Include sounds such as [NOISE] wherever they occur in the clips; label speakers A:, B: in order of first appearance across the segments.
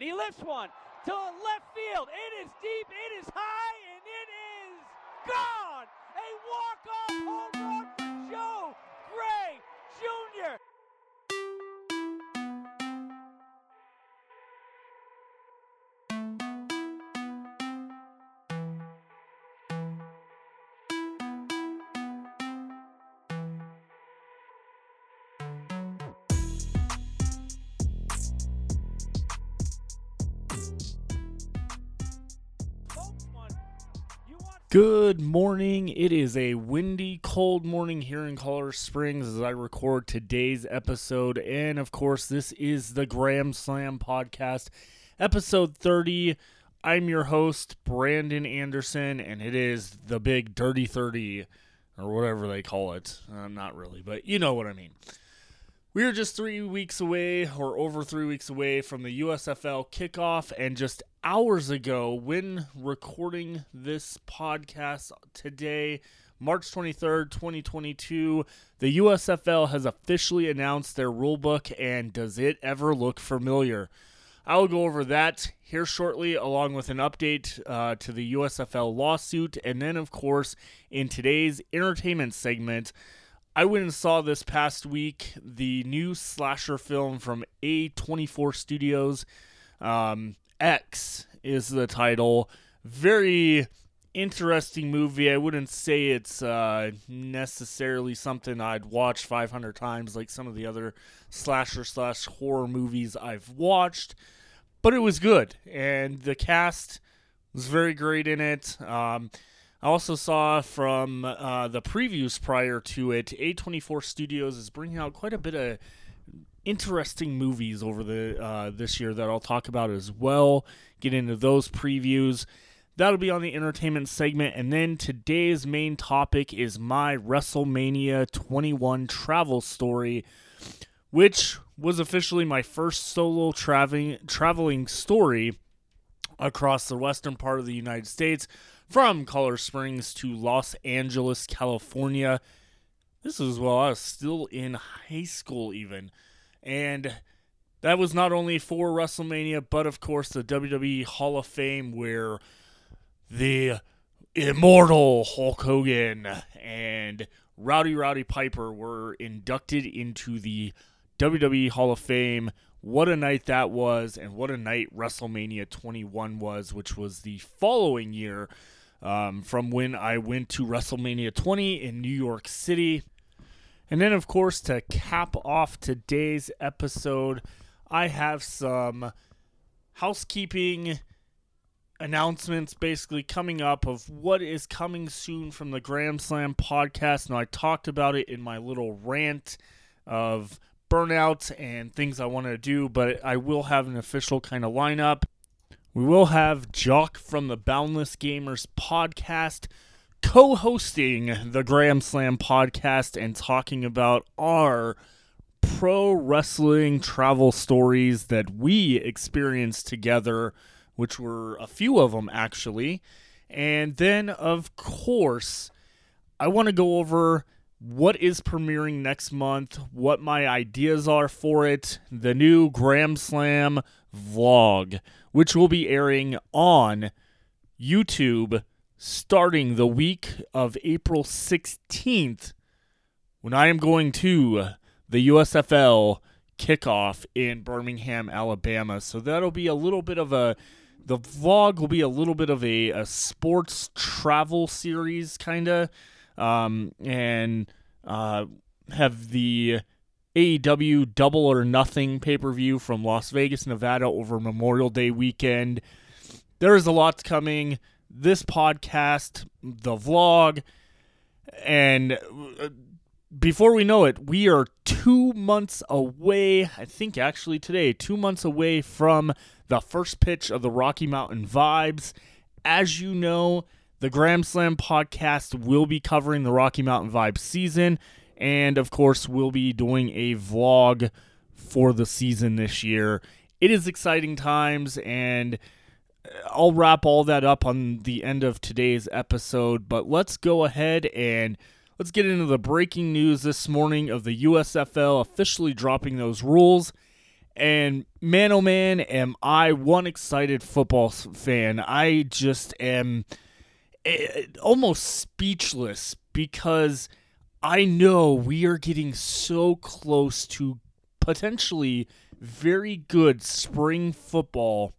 A: And he lifts one to left field. It is deep, it is high, and it is gone! A walk-off home run for Joe Gray Jr.
B: Good morning. It is a windy, cold morning here in Colorado Springs as I record today's episode. And of course, this is the Graham Slam Podcast, episode 30. I'm your host, Brandon Anderson, and it is the big Dirty 30, or whatever they call it. Uh, not really, but you know what I mean. We are just three weeks away, or over three weeks away, from the USFL kickoff. And just hours ago, when recording this podcast today, March 23rd, 2022, the USFL has officially announced their rulebook. And does it ever look familiar? I will go over that here shortly, along with an update uh, to the USFL lawsuit. And then, of course, in today's entertainment segment, I went and saw this past week the new slasher film from A24 Studios. Um, X is the title. Very interesting movie. I wouldn't say it's uh, necessarily something I'd watch 500 times like some of the other slasher slash horror movies I've watched, but it was good. And the cast was very great in it. Um, I also saw from uh, the previews prior to it, A24 Studios is bringing out quite a bit of interesting movies over the uh, this year that I'll talk about as well. Get into those previews. That'll be on the entertainment segment, and then today's main topic is my WrestleMania 21 travel story, which was officially my first solo traveling traveling story across the western part of the United States from Colorado Springs to Los Angeles, California. This is while I was still in high school, even. And that was not only for WrestleMania, but of course the WWE Hall of Fame, where the immortal Hulk Hogan and Rowdy Roddy Piper were inducted into the WWE Hall of Fame. What a night that was, and what a night WrestleMania 21 was, which was the following year um, from when I went to WrestleMania 20 in New York City. And then, of course, to cap off today's episode, I have some housekeeping announcements basically coming up of what is coming soon from the Graham Slam podcast. Now, I talked about it in my little rant of burnout and things I want to do, but I will have an official kind of lineup. We will have Jock from the Boundless Gamers podcast co hosting the Graham Slam podcast and talking about our pro wrestling travel stories that we experienced together, which were a few of them actually. And then, of course, I want to go over what is premiering next month, what my ideas are for it, the new Graham Slam vlog, which will be airing on YouTube starting the week of April 16th when I am going to the USFL kickoff in Birmingham, Alabama. So that'll be a little bit of a the vlog will be a little bit of a, a sports travel series kind of um, and uh, have the AEW Double or Nothing pay per view from Las Vegas, Nevada over Memorial Day weekend. There is a lot coming. This podcast, the vlog, and uh, before we know it, we are two months away. I think actually today, two months away from the first pitch of the Rocky Mountain Vibes. As you know, the Graham Slam podcast will be covering the Rocky Mountain Vibes season. And of course, we'll be doing a vlog for the season this year. It is exciting times, and I'll wrap all that up on the end of today's episode. But let's go ahead and let's get into the breaking news this morning of the USFL officially dropping those rules. And man, oh man, am I one excited football fan. I just am eh, almost speechless because I know we are getting so close to potentially very good spring football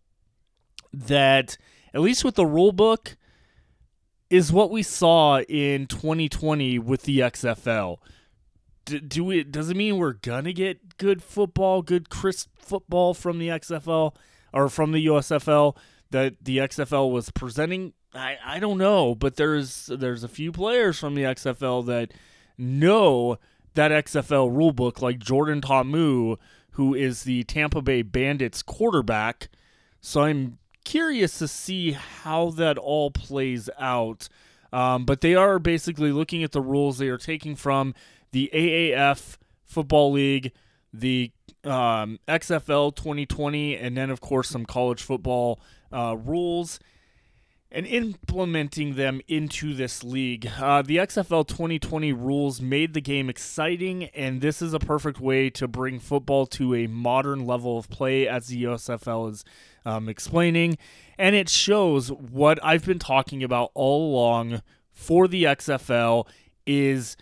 B: that, at least with the rule book, is what we saw in 2020 with the XFL. D- do we? Does it mean we're gonna get good football, good crisp football from the XFL or from the USFL that the XFL was presenting? I, I don't know, but there's there's a few players from the XFL that know that XFL rulebook, like Jordan Ta'amu, who is the Tampa Bay Bandits quarterback. So I'm curious to see how that all plays out. Um, but they are basically looking at the rules they are taking from the AAF Football League, the um, XFL 2020, and then, of course, some college football uh, rules and implementing them into this league. Uh, the XFL 2020 rules made the game exciting, and this is a perfect way to bring football to a modern level of play, as the USFL is um, explaining. And it shows what I've been talking about all along for the XFL is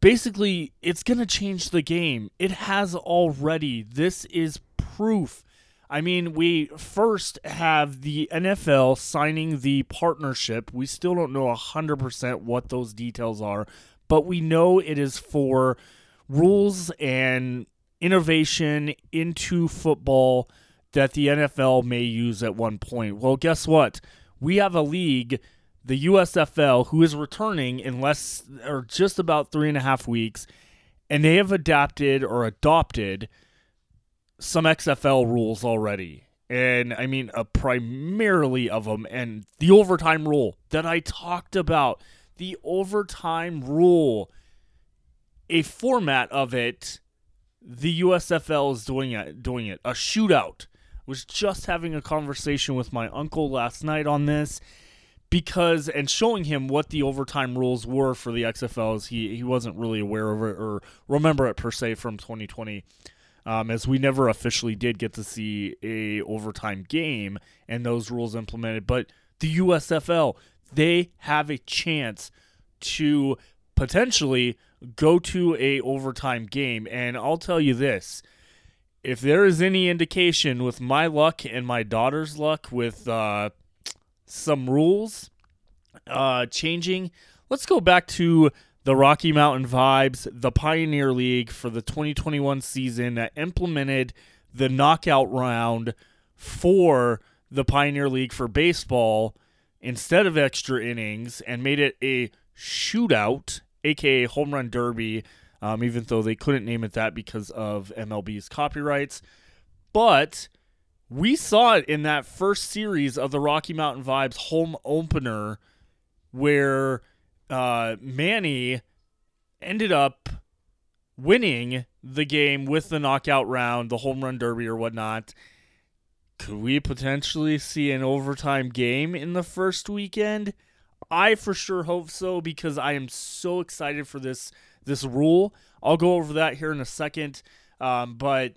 B: basically it's going to change the game. It has already. This is proof I mean, we first have the NFL signing the partnership. We still don't know 100% what those details are, but we know it is for rules and innovation into football that the NFL may use at one point. Well, guess what? We have a league, the USFL, who is returning in less or just about three and a half weeks, and they have adapted or adopted some XFL rules already. And I mean, a primarily of them, and the overtime rule that I talked about, the overtime rule, a format of it, the USFL is doing it. Doing it. A shootout. Was just having a conversation with my uncle last night on this because and showing him what the overtime rules were for the XFLs. He he wasn't really aware of it or remember it per se from 2020 um, as we never officially did get to see a overtime game and those rules implemented. But the USFL, they have a chance to potentially go to a overtime game. And I'll tell you this. If there is any indication with my luck and my daughter's luck with uh, some rules uh, changing, let's go back to the Rocky Mountain Vibes, the Pioneer League for the 2021 season that implemented the knockout round for the Pioneer League for baseball instead of extra innings and made it a shootout, aka home run derby, um, even though they couldn't name it that because of MLB's copyrights. But we saw it in that first series of the Rocky Mountain Vibes home opener where uh, Manny ended up winning the game with the knockout round, the home run derby or whatnot. Could we potentially see an overtime game in the first weekend? I for sure hope so because I am so excited for this this rule. I'll go over that here in a second. Um, but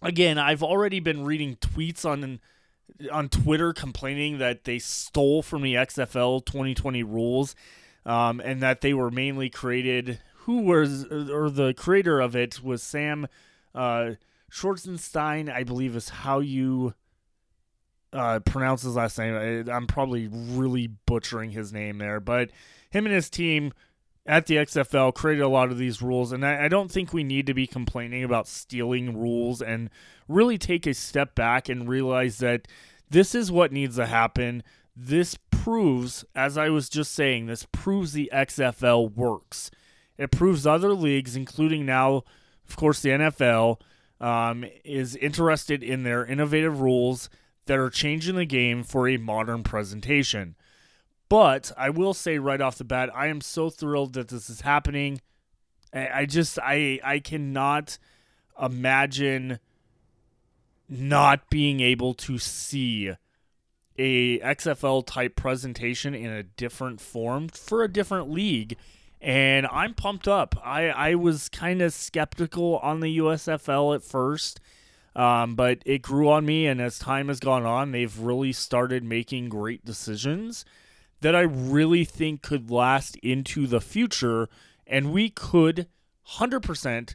B: again, I've already been reading tweets on on Twitter complaining that they stole from the XFL 2020 rules um, and that they were mainly created. Who was or the creator of it was Sam uh, Schwarzenstein, I believe is how you uh, pronounce his last name. I, I'm probably really butchering his name there, but him and his team at the XFL created a lot of these rules, and I, I, don't think we need to be complaining about stealing rules and really take a step back and realize that this is what needs to happen. This proves, as I was just saying, this proves the XFL works. It proves other leagues, including now, of course, the NFL, um, is interested in their innovative rules that are changing the game for a modern presentation. But I will say right off the bat, I am so thrilled that this is happening. I just I I cannot imagine not being able to see a XFL type presentation in a different form for a different league. And I'm pumped up. I, I was kind of skeptical on the USFL at first. Um, but it grew on me, and as time has gone on, they've really started making great decisions that I really think could last into the future, and we could 100%,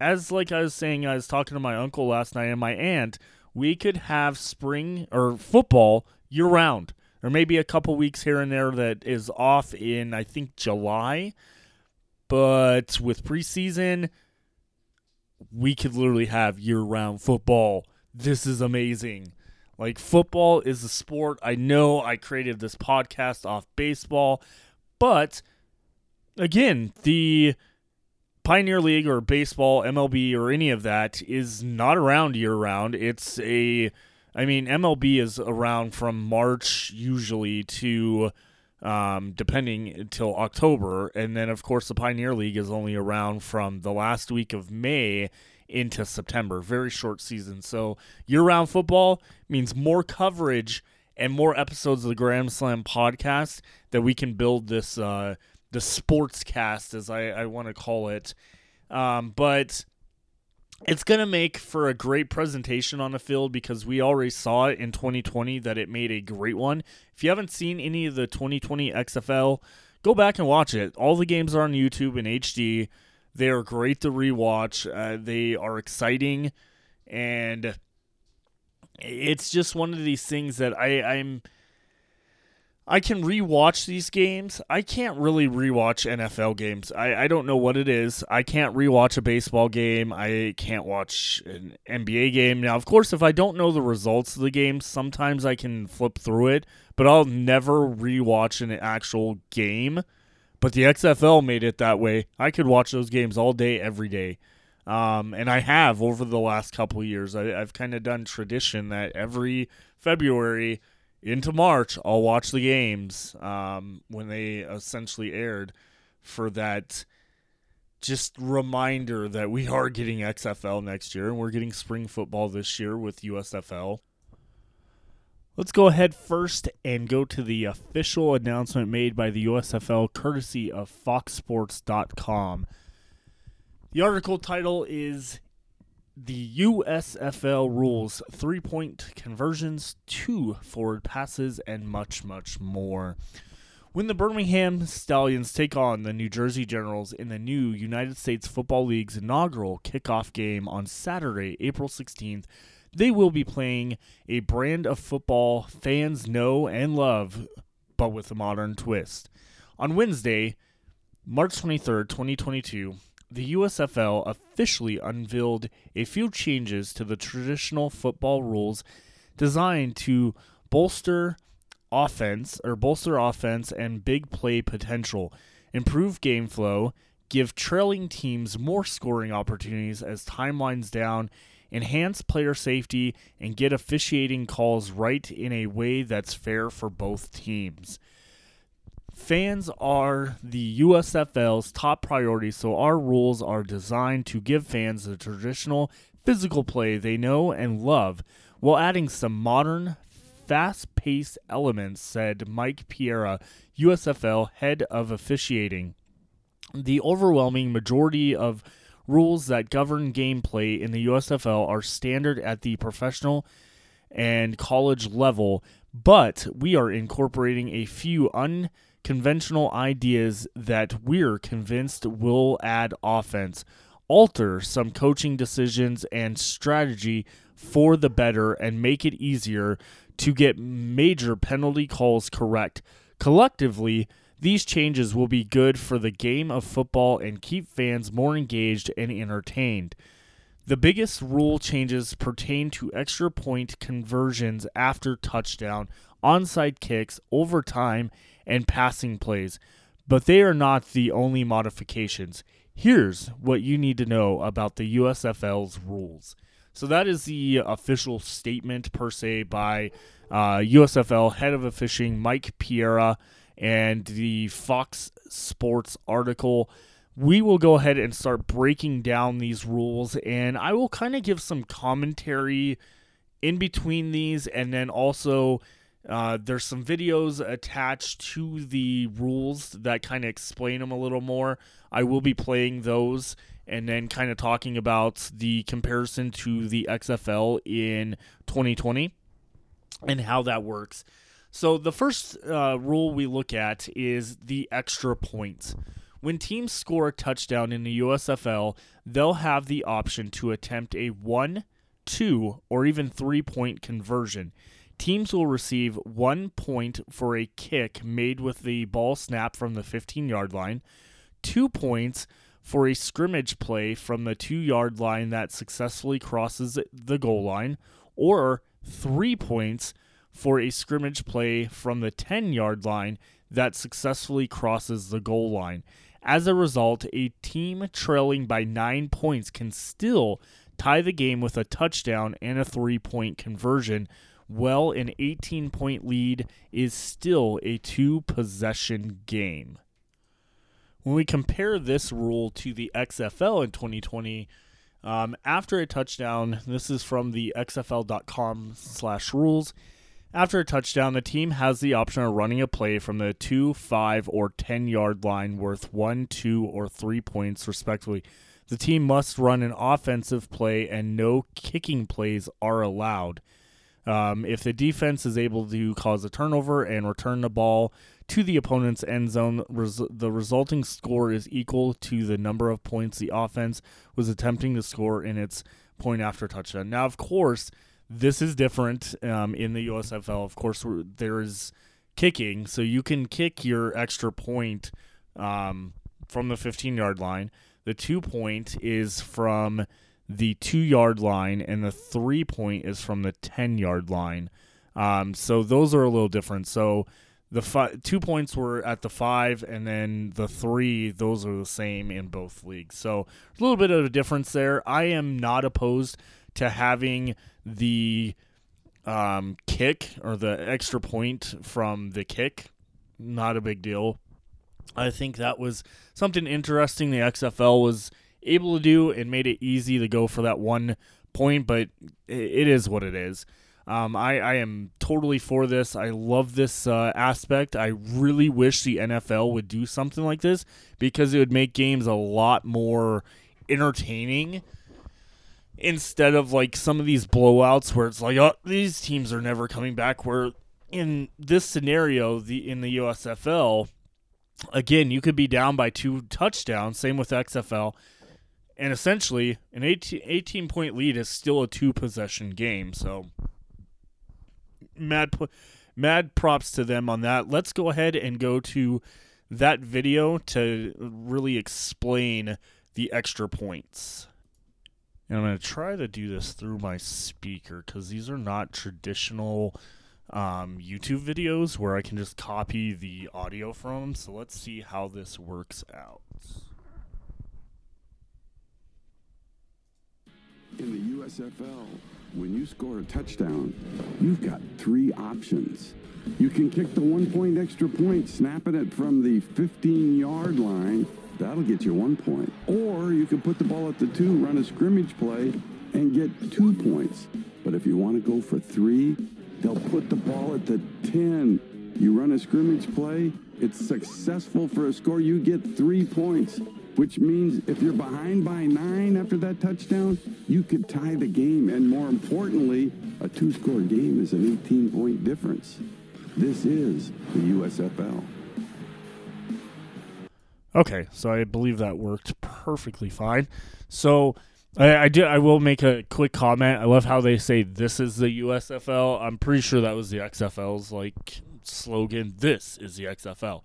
B: as like I was saying, I was talking to my uncle last night and my aunt, we could have spring or football year round. Or maybe a couple weeks here and there that is off in, I think, July. But with preseason, we could literally have year round football. This is amazing. Like, football is a sport. I know I created this podcast off baseball, but again, the Pioneer League or baseball, MLB, or any of that is not around year round. It's a, I mean, MLB is around from March usually to, um, depending until October. And then, of course, the Pioneer League is only around from the last week of May into September. Very short season. So year round football means more coverage and more episodes of the Grand Slam podcast that we can build this uh, the sports cast as I, I want to call it. Um, but it's going to make for a great presentation on the field because we already saw it in 2020 that it made a great one. If you haven't seen any of the 2020 XFL, go back and watch it. All the games are on YouTube in HD. They are great to rewatch. Uh, they are exciting, and it's just one of these things that I, I'm. I can rewatch these games. I can't really rewatch NFL games. I, I don't know what it is. I can't rewatch a baseball game. I can't watch an NBA game. Now, of course, if I don't know the results of the game, sometimes I can flip through it, but I'll never rewatch an actual game. But the XFL made it that way. I could watch those games all day, every day. Um, and I have over the last couple years. I, I've kind of done tradition that every February – into March, I'll watch the games um, when they essentially aired for that just reminder that we are getting XFL next year and we're getting spring football this year with USFL. Let's go ahead first and go to the official announcement made by the USFL courtesy of foxsports.com. The article title is the USFL rules three point conversions, two forward passes, and much, much more. When the Birmingham Stallions take on the New Jersey Generals in the new United States Football League's inaugural kickoff game on Saturday, April 16th, they will be playing a brand of football fans know and love, but with a modern twist. On Wednesday, March 23rd, 2022, the USFL officially unveiled a few changes to the traditional football rules designed to bolster offense or bolster offense and big play potential, improve game flow, give trailing teams more scoring opportunities as time winds down, enhance player safety, and get officiating calls right in a way that's fair for both teams. Fans are the USFL's top priority, so our rules are designed to give fans the traditional physical play they know and love while adding some modern, fast paced elements, said Mike Pereira, USFL head of officiating. The overwhelming majority of rules that govern gameplay in the USFL are standard at the professional and college level, but we are incorporating a few un conventional ideas that we're convinced will add offense, alter some coaching decisions and strategy for the better, and make it easier to get major penalty calls correct. Collectively, these changes will be good for the game of football and keep fans more engaged and entertained. The biggest rule changes pertain to extra point conversions after touchdown, onside kicks, overtime, and passing plays, but they are not the only modifications. Here's what you need to know about the USFL's rules. So that is the official statement per se by uh, USFL head of fishing Mike Pereira and the Fox Sports article. We will go ahead and start breaking down these rules, and I will kind of give some commentary in between these, and then also uh, there's some videos attached to the rules that kind of explain them a little more. I will be playing those and then kind of talking about the comparison to the XFL in 2020 and how that works. So, the first uh, rule we look at is the extra points. When teams score a touchdown in the USFL, they'll have the option to attempt a one, two, or even three point conversion. Teams will receive one point for a kick made with the ball snap from the 15 yard line, two points for a scrimmage play from the two yard line that successfully crosses the goal line, or three points for a scrimmage play from the 10 yard line that successfully crosses the goal line. As a result, a team trailing by nine points can still tie the game with a touchdown and a three point conversion. Well, an 18 point lead is still a two possession game. When we compare this rule to the XFL in 2020, um, after a touchdown, this is from the xfl.com slash rules. After a touchdown, the team has the option of running a play from the 2, 5, or 10 yard line worth 1, 2, or 3 points, respectively. The team must run an offensive play, and no kicking plays are allowed. Um, if the defense is able to cause a turnover and return the ball to the opponent's end zone, res- the resulting score is equal to the number of points the offense was attempting to score in its point after touchdown. Now, of course, this is different um, in the USFL. Of course, there is kicking, so you can kick your extra point um, from the 15 yard line. The two point is from the two yard line, and the three point is from the 10 yard line. Um, so those are a little different. So the fi- two points were at the five, and then the three, those are the same in both leagues. So a little bit of a difference there. I am not opposed to having the um, kick or the extra point from the kick. Not a big deal. I think that was something interesting the XFL was able to do and made it easy to go for that one point, but it is what it is. Um, I, I am totally for this. I love this uh, aspect. I really wish the NFL would do something like this because it would make games a lot more entertaining instead of like some of these blowouts where it's like, oh, these teams are never coming back. Where in this scenario, the in the USFL, again, you could be down by two touchdowns. Same with XFL and essentially an 18, 18 point lead is still a two possession game so mad mad props to them on that. Let's go ahead and go to that video to really explain the extra points. And i'm going to try to do this through my speaker because these are not traditional um, youtube videos where i can just copy the audio from so let's see how this works out
C: In the USFL, when you score a touchdown, you've got three options. You can kick the one point extra point, snapping it from the 15 yard line. That'll get you one point. Or you can put the ball at the two, run a scrimmage play, and get two points. But if you want to go for three, they'll put the ball at the 10. You run a scrimmage play, it's successful for a score, you get three points which means if you're behind by nine after that touchdown, you could tie the game. And more importantly, a two score game is an 18 point difference. This is the USFL.
B: Okay, so I believe that worked perfectly fine. So I, I do. I will make a quick comment. I love how they say this is the USFL. I'm pretty sure that was the XFL's like slogan. This is the XFL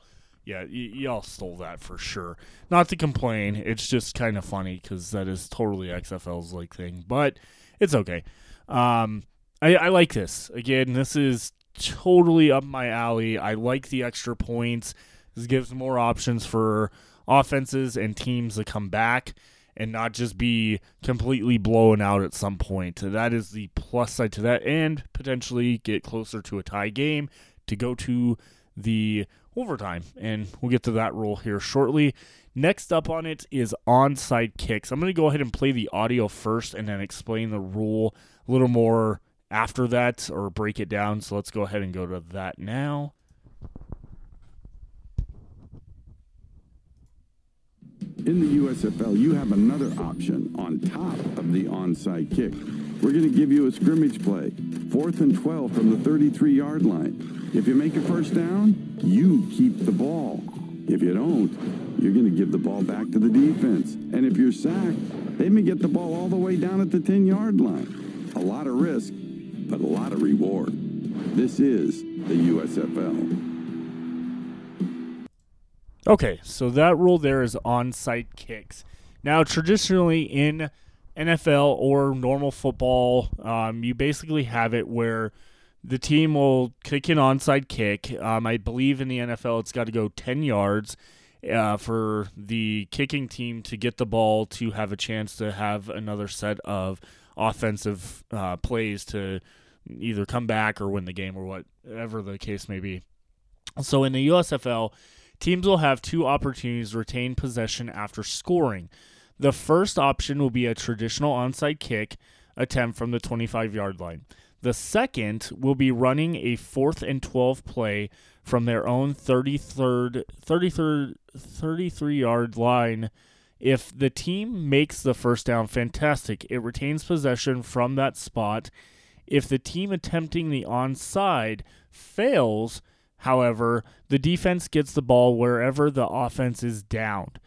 B: yeah, y- y'all stole that for sure. Not to complain, it's just kind of funny because that is totally XFL's like thing, but it's okay. Um, I, I like this. Again, this is totally up my alley. I like the extra points. This gives more options for offenses and teams to come back and not just be completely blown out at some point. That is the plus side to that, and potentially get closer to a tie game to go to the overtime. And we'll get to that rule here shortly. Next up on it is onside kicks. I'm going to go ahead and play the audio first and then explain the rule a little more after that or break it down. So let's go ahead and go to that now.
C: In the USFL, you have another option on top of the onside kick. We're going to give you a scrimmage play, fourth and 12 from the 33 yard line. If you make a first down, you keep the ball. If you don't, you're going to give the ball back to the defense. And if you're sacked, they may get the ball all the way down at the 10 yard line. A lot of risk, but a lot of reward. This is the USFL.
B: Okay, so that rule there is onside kicks. Now, traditionally in NFL or normal football, um, you basically have it where the team will kick an onside kick. Um, I believe in the NFL, it's got to go 10 yards uh, for the kicking team to get the ball to have a chance to have another set of offensive uh, plays to either come back or win the game or whatever the case may be. So in the USFL, teams will have two opportunities to retain possession after scoring. The first option will be a traditional onside kick attempt from the 25 yard line. The second will be running a fourth and 12 play from their own 33rd, 33rd, 33 yard line. If the team makes the first down, fantastic. It retains possession from that spot. If the team attempting the onside fails, however, the defense gets the ball wherever the offense is downed.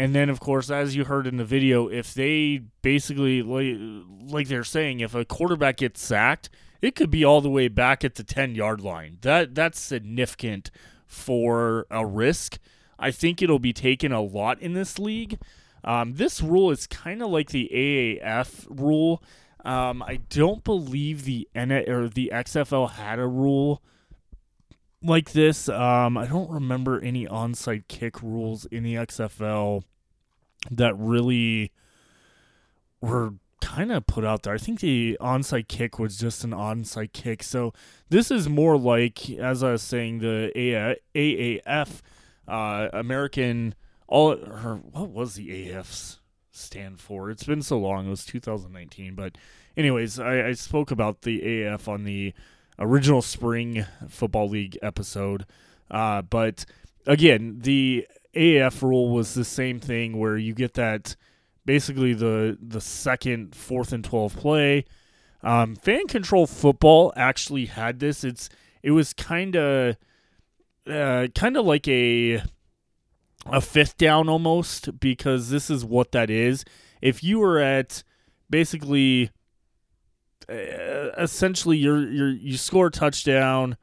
B: And then, of course, as you heard in the video, if they basically, like, they're saying, if a quarterback gets sacked, it could be all the way back at the 10 yard line. That That's significant for a risk. I think it'll be taken a lot in this league. Um, this rule is kind of like the AAF rule. Um, I don't believe the N or the XFL had a rule like this. Um, I don't remember any onside kick rules in the XFL that really were kind of put out there. I think the onside kick was just an onside kick. So this is more like, as I was saying, the AAF, uh, American all. Or what was the AAFs stand for? It's been so long. It was 2019, but anyways, I, I spoke about the AF on the original spring football league episode. Uh, but again, the AF rule was the same thing where you get that basically the the second fourth and twelve play. Um, fan control football actually had this. It's it was kind of uh, kind of like a a fifth down almost because this is what that is. If you were at basically uh, essentially you're you you score a touchdown,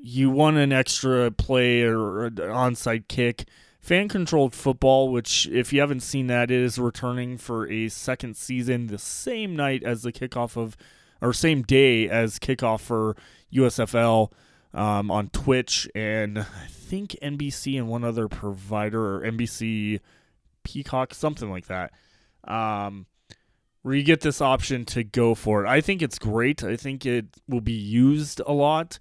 B: you won an extra play or an onside kick. Fan controlled football, which if you haven't seen that, is returning for a second season the same night as the kickoff of, or same day as kickoff for USFL um, on Twitch and I think NBC and one other provider or NBC Peacock, something like that. Um, where you get this option to go for it. I think it's great. I think it will be used a lot.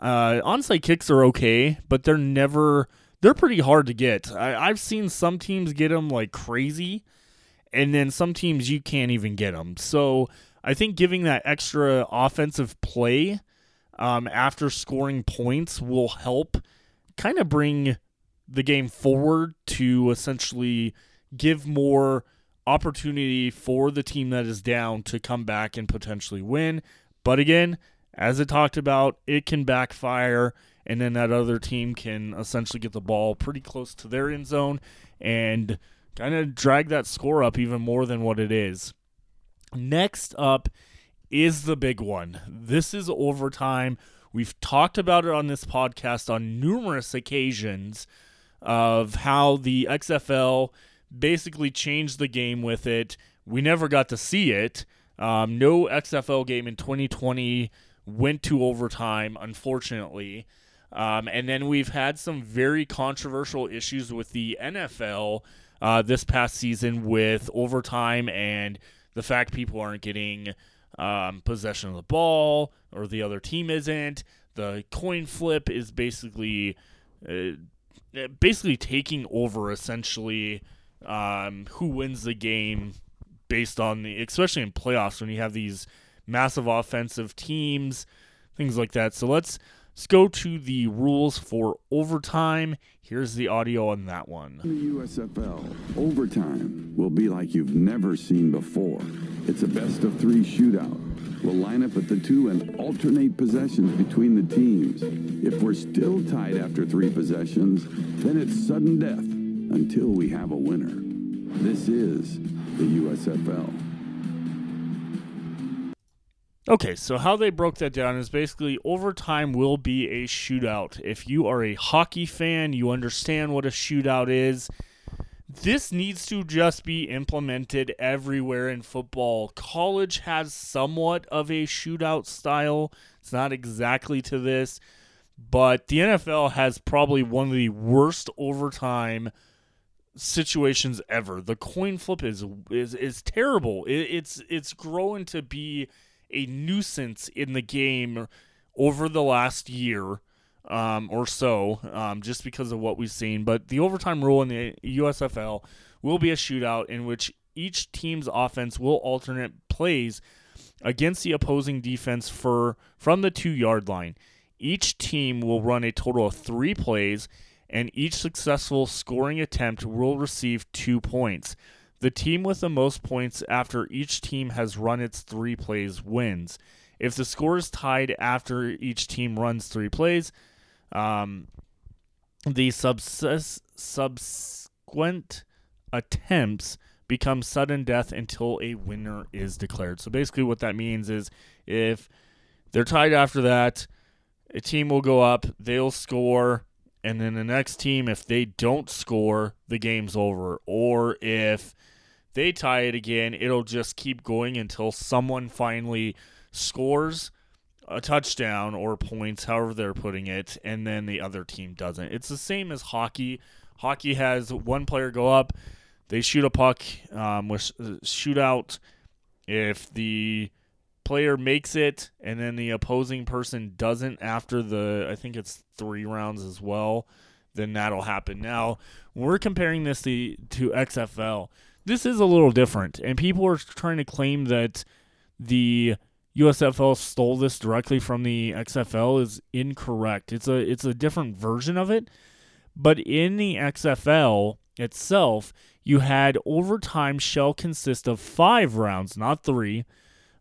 B: Uh, onside kicks are okay, but they're never. They're pretty hard to get. I, I've seen some teams get them like crazy, and then some teams you can't even get them. So I think giving that extra offensive play um, after scoring points will help kind of bring the game forward to essentially give more opportunity for the team that is down to come back and potentially win. But again, as it talked about, it can backfire, and then that other team can essentially get the ball pretty close to their end zone and kind of drag that score up even more than what it is. Next up is the big one. This is overtime. We've talked about it on this podcast on numerous occasions of how the XFL basically changed the game with it. We never got to see it. Um, no XFL game in 2020 went to overtime, unfortunately. Um, and then we've had some very controversial issues with the NFL uh, this past season with overtime and the fact people aren't getting um, possession of the ball or the other team isn't. The coin flip is basically uh, basically taking over essentially um, who wins the game based on the, especially in playoffs when you have these massive offensive teams, things like that. So let's Let's go to the rules for overtime. Here's the audio on that one.
C: In the USFL, overtime will be like you've never seen before. It's a best of three shootout. We'll line up at the two and alternate possessions between the teams. If we're still tied after three possessions, then it's sudden death until we have a winner. This is the USFL.
B: Okay, so how they broke that down is basically overtime will be a shootout. If you are a hockey fan, you understand what a shootout is. This needs to just be implemented everywhere in football. College has somewhat of a shootout style. It's not exactly to this, but the NFL has probably one of the worst overtime situations ever. The coin flip is is is terrible. It, it's it's growing to be a nuisance in the game over the last year um, or so, um, just because of what we've seen. But the overtime rule in the USFL will be a shootout in which each team's offense will alternate plays against the opposing defense for from the two yard line. Each team will run a total of three plays, and each successful scoring attempt will receive two points. The team with the most points after each team has run its three plays wins. If the score is tied after each team runs three plays, um, the subs- subsequent attempts become sudden death until a winner is declared. So basically, what that means is if they're tied after that, a team will go up, they'll score, and then the next team, if they don't score, the game's over. Or if they tie it again, it'll just keep going until someone finally scores a touchdown or points, however they're putting it, and then the other team doesn't. It's the same as hockey. Hockey has one player go up, they shoot a puck um, with shootout. If the player makes it and then the opposing person doesn't after the, I think it's three rounds as well, then that'll happen. Now, we're comparing this to, to XFL, this is a little different, and people are trying to claim that the USFL stole this directly from the XFL is incorrect. It's a it's a different version of it, but in the XFL itself, you had overtime shall consist of five rounds, not three,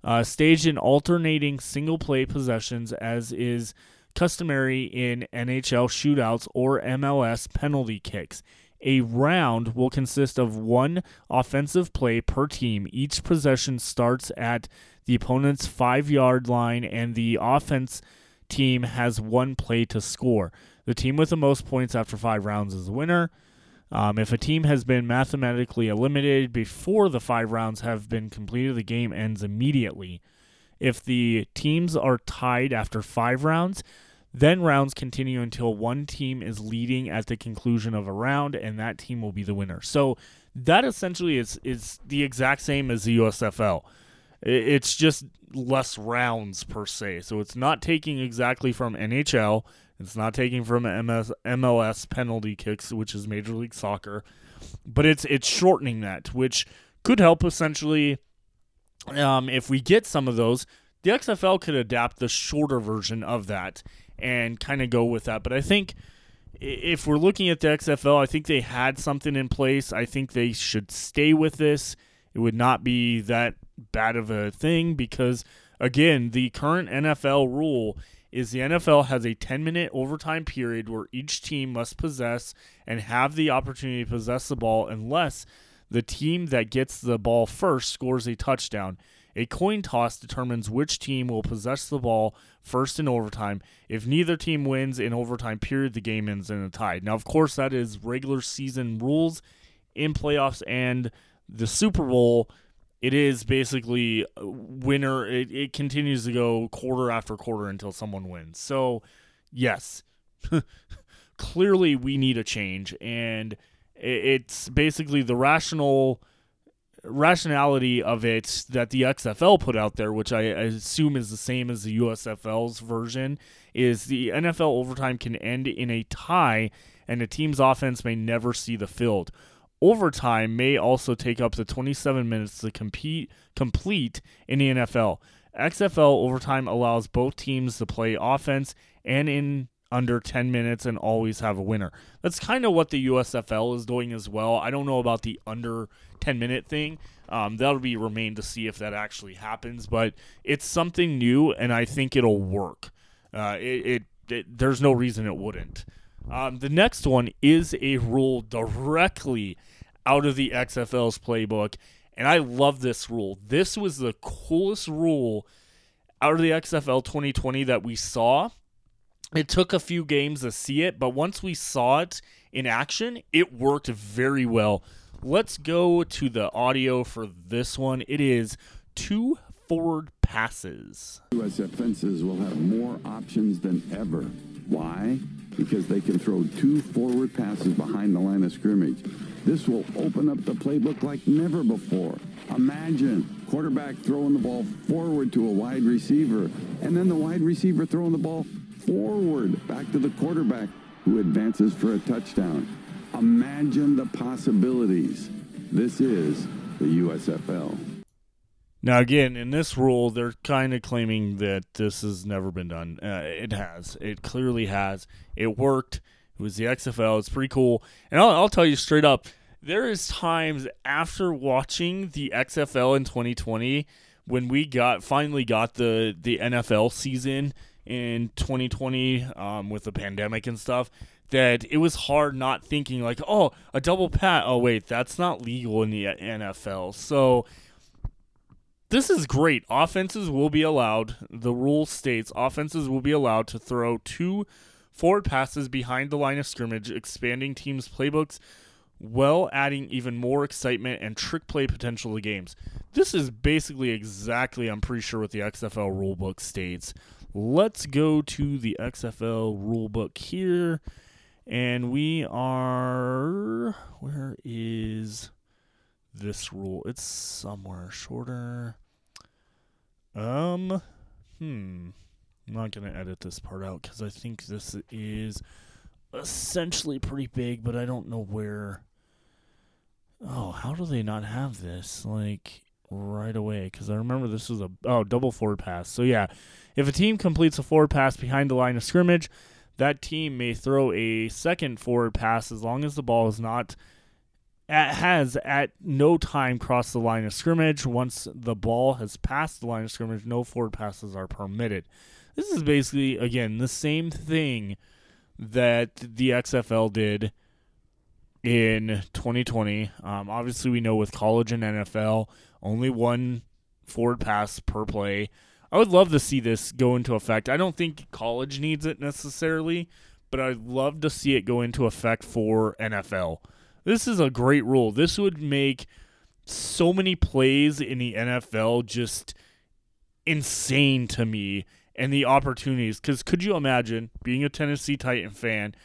B: uh, staged in alternating single play possessions, as is customary in NHL shootouts or MLS penalty kicks. A round will consist of one offensive play per team. Each possession starts at the opponent's five yard line, and the offense team has one play to score. The team with the most points after five rounds is the winner. Um, if a team has been mathematically eliminated before the five rounds have been completed, the game ends immediately. If the teams are tied after five rounds, then rounds continue until one team is leading at the conclusion of a round, and that team will be the winner. So that essentially is is the exact same as the USFL. It's just less rounds per se. So it's not taking exactly from NHL. It's not taking from MS, MLS penalty kicks, which is Major League Soccer, but it's it's shortening that, which could help essentially. Um, if we get some of those, the XFL could adapt the shorter version of that and kind of go with that. But I think if we're looking at the XFL, I think they had something in place. I think they should stay with this. It would not be that bad of a thing because, again, the current NFL rule is the NFL has a 10 minute overtime period where each team must possess and have the opportunity to possess the ball unless the team that gets the ball first scores a touchdown. A coin toss determines which team will possess the ball first in overtime. If neither team wins in overtime period, the game ends in a tie. Now, of course, that is regular season rules in playoffs and the Super Bowl it is basically winner. It, it continues to go quarter after quarter until someone wins. So, yes, [LAUGHS] clearly we need a change, and it's basically the rational rationality of it that the XFL put out there, which I, assume is the same as the USFL's version, is the NFL overtime can end in a tie, and a team's offense may never see the field overtime may also take up to 27 minutes to compete complete in the NFL. XFL overtime allows both teams to play offense and in under 10 minutes and always have a winner. That's kind of what the USFL is doing as well. I don't know about the under 10 minute thing. Um, that'll be remain to see if that actually happens, but it's something new and I think it'll work. Uh, it, it, it, there's no reason it wouldn't. Um, the next one is a rule directly out of the XFL's playbook, and I love this rule. This was the coolest rule out of the XFL 2020 that we saw. It took a few games to see it, but once we saw it in action, it worked very well. Let's go to the audio for this one. It is two forward passes.
C: USF offenses will have more options than ever. Why? Because they can throw two forward passes behind the line of scrimmage. This will open up the playbook like never before. Imagine quarterback throwing the ball forward to a wide receiver, and then the wide receiver throwing the ball forward back to the quarterback who advances for a touchdown. Imagine the possibilities. This is the USFL.
B: Now, again, in this rule, they're kind of claiming that this has never been done. Uh, it has. It clearly has. It worked. It was the XFL. It's pretty cool. And I'll, I'll tell you straight up, there is times after watching the XFL in 2020 when we got finally got the the NFL season in 2020 um, with the pandemic and stuff that it was hard not thinking like, oh, a double pat. Oh wait, that's not legal in the NFL. So this is great. Offenses will be allowed. The rule states offenses will be allowed to throw two forward passes behind the line of scrimmage, expanding teams' playbooks while adding even more excitement and trick play potential to games. This is basically exactly, I'm pretty sure, what the XFL rulebook states. Let's go to the XFL rulebook here. And we are. Where is this rule? It's somewhere shorter. Um, hmm. I'm not going to edit this part out because I think this is essentially pretty big, but I don't know where. Oh, how do they not have this? Like, right away because I remember this was a oh double forward pass. So yeah, if a team completes a forward pass behind the line of scrimmage, that team may throw a second forward pass as long as the ball is not at, has at no time crossed the line of scrimmage. Once the ball has passed the line of scrimmage, no forward passes are permitted. This is basically again the same thing that the XFL did in 2020. Um, obviously, we know with college and NFL, only one forward pass per play. I would love to see this go into effect. I don't think college needs it necessarily, but I'd love to see it go into effect for NFL. This is a great rule. This would make so many plays in the NFL just insane to me and the opportunities. Because could you imagine being a Tennessee Titan fan?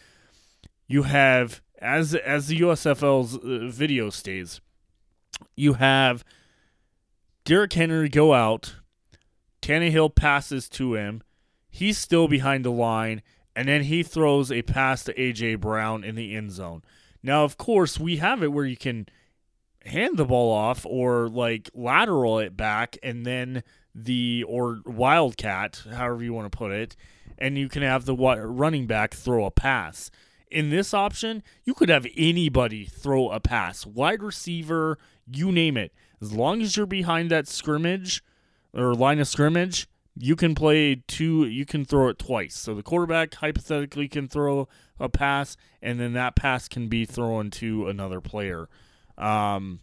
B: You have as as the USFL's uh, video stays, you have Derrick Henry go out, Tannehill passes to him, he's still behind the line, and then he throws a pass to AJ Brown in the end zone. Now, of course, we have it where you can hand the ball off or like lateral it back and then the or wildcat, however you want to put it, and you can have the running back throw a pass in this option, you could have anybody throw a pass, wide receiver, you name it. As long as you're behind that scrimmage or line of scrimmage, you can play two, you can throw it twice. So the quarterback hypothetically can throw a pass, and then that pass can be thrown to another player. Um,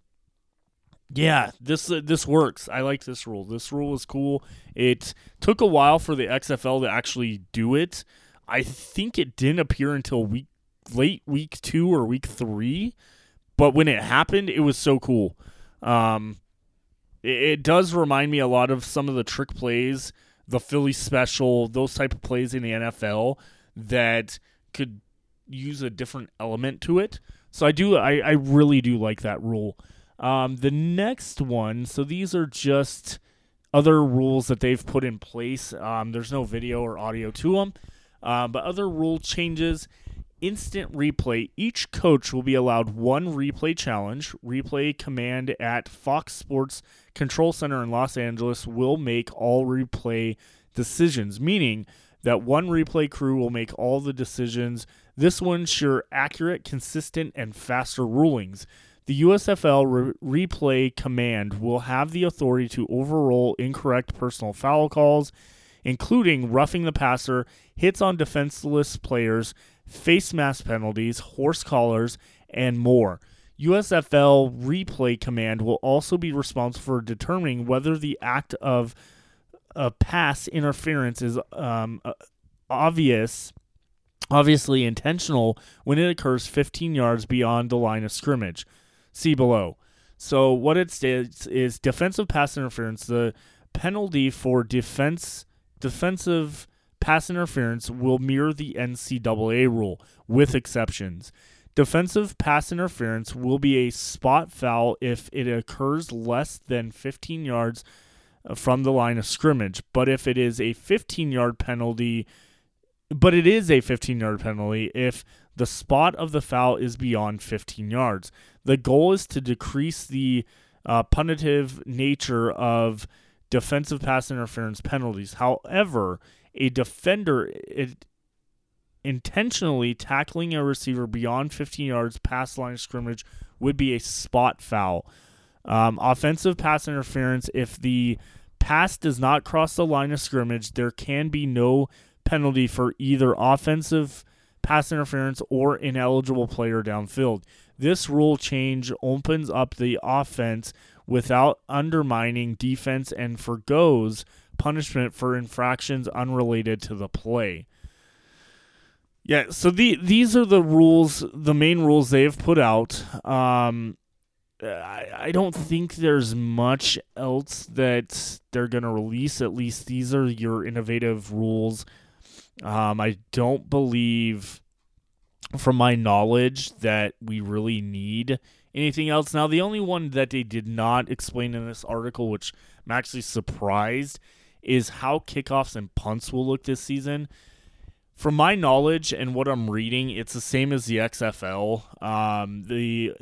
B: yeah, this uh, this works. I like this rule. This rule is cool. It took a while for the XFL to actually do it. I think it didn't appear until week late week two or week three, but when it happened, it was so cool. Um, it, it does remind me a lot of some of the trick plays, the Philly special, those type of plays in the NFL that could use a different element to it. So I do, I, I really do like that rule. Um, the next one, so these are just other rules that they've put in place. Um, there's no video or audio to them, um, but other rule changes instant replay, each coach will be allowed one replay challenge. Replay command at Fox Sports Control Center in Los Angeles will make all replay decisions, meaning that one replay crew will make all the decisions. This will ensure accurate, consistent, and faster rulings. The USFL re- replay command will have the authority to overrule incorrect personal foul calls, including roughing the passer, hits on defenseless players, face mask penalties, horse collars, and more. USFL replay command will also be responsible for determining whether the act of a pass interference is um, uh, obvious, obviously intentional when it occurs 15 yards beyond the line of scrimmage. See below. So what it states is defensive pass interference. The penalty for defense defensive pass interference will mirror the NCAA rule, with exceptions. Defensive pass interference will be a spot foul if it occurs less than 15 yards uh, from the line of scrimmage. But if it is a 15 yard penalty, but it is a 15 yard penalty if the spot of the foul is beyond 15 yards. The goal is to decrease the uh, punitive nature of defensive pass interference penalties. However, a defender intentionally tackling a receiver beyond 15 yards past line of scrimmage would be a spot foul. Um, offensive pass interference, if the pass does not cross the line of scrimmage, there can be no penalty for either offensive pass interference or ineligible player downfield. This rule change opens up the offense without undermining defense and forgoes punishment for infractions unrelated to the play. Yeah, so the these are the rules, the main rules they have put out. Um, I, I don't think there's much else that they're going to release. At least these are your innovative rules. Um, I don't believe, from my knowledge, that we really need anything else. Now, the only one that they did not explain in this article, which I'm actually surprised, is how kickoffs and punts will look this season. From my knowledge and what I'm reading, it's the same as the XFL. Um, the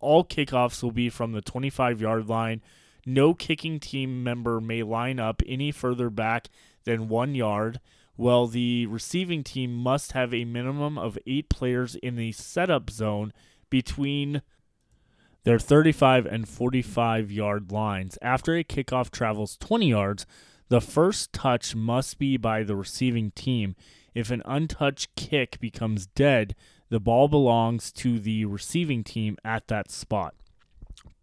B: all kickoffs will be from the 25 yard line. No kicking team member may line up any further back than one yard. While the receiving team must have a minimum of eight players in the setup zone between their 35 and 45 yard lines. After a kickoff travels 20 yards, the first touch must be by the receiving team. If an untouched kick becomes dead, the ball belongs to the receiving team at that spot.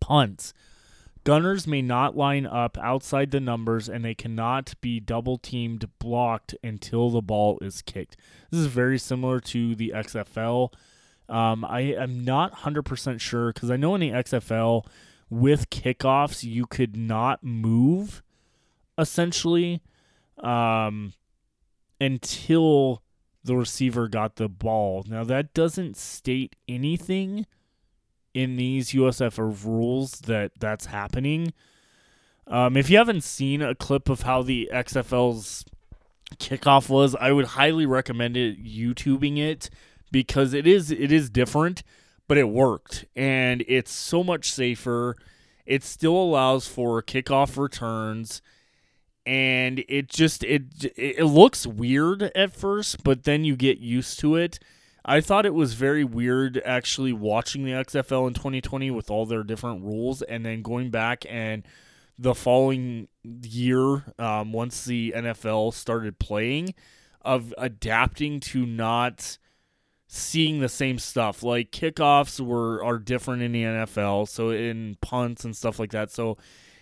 B: Punts. Gunners may not line up outside the numbers and they cannot be double teamed blocked until the ball is kicked. This is very similar to the XFL. Um, I am not 100% sure because I know in the XFL with kickoffs, you could not move essentially. Um, until the receiver got the ball. Now, that doesn't state anything in these USF rules that that's happening. Um, if you haven't seen a clip of how the XFL's kickoff was, I would highly recommend it YouTubing it because it is it is different, but it worked and it's so much safer. It still allows for kickoff returns and it just it it looks weird at first, but then you get used to it. I thought it was very weird actually watching the XFL in 2020 with all their different rules, and then going back and the following year, um, once the NFL started playing, of adapting to not seeing the same stuff. Like kickoffs were are different in the NFL, so in punts and stuff like that. So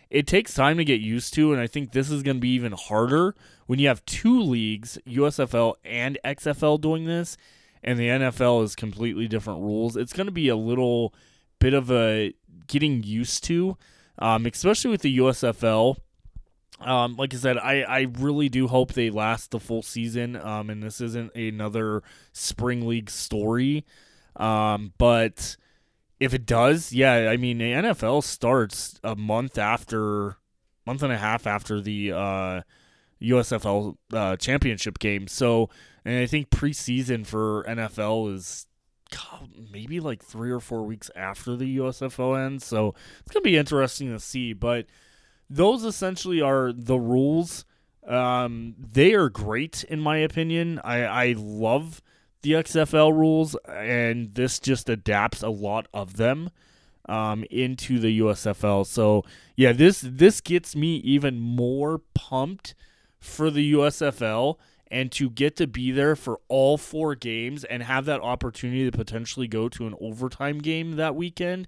B: it takes time to get used to, and I think this is going to be even harder when you have two leagues, USFL and XFL, doing this, and the NFL is completely different rules. It's going to be a little bit of a getting used to, um, especially with the USFL. Um, like I said, I, I really do hope they last the full season, um, and this isn't another spring league story. Um, but if it does, yeah, I mean the NFL starts a month after, month and a half after the uh, USFL uh, championship game. So, and I think preseason for NFL is God, maybe like three or four weeks after the USFL ends. So it's gonna be interesting to see. But those essentially are the rules. Um, they are great in my opinion. I I love the XFL rules, and this just adapts a lot of them um, into the USFL. So yeah, this this gets me even more pumped for the USFL and to get to be there for all four games and have that opportunity to potentially go to an overtime game that weekend.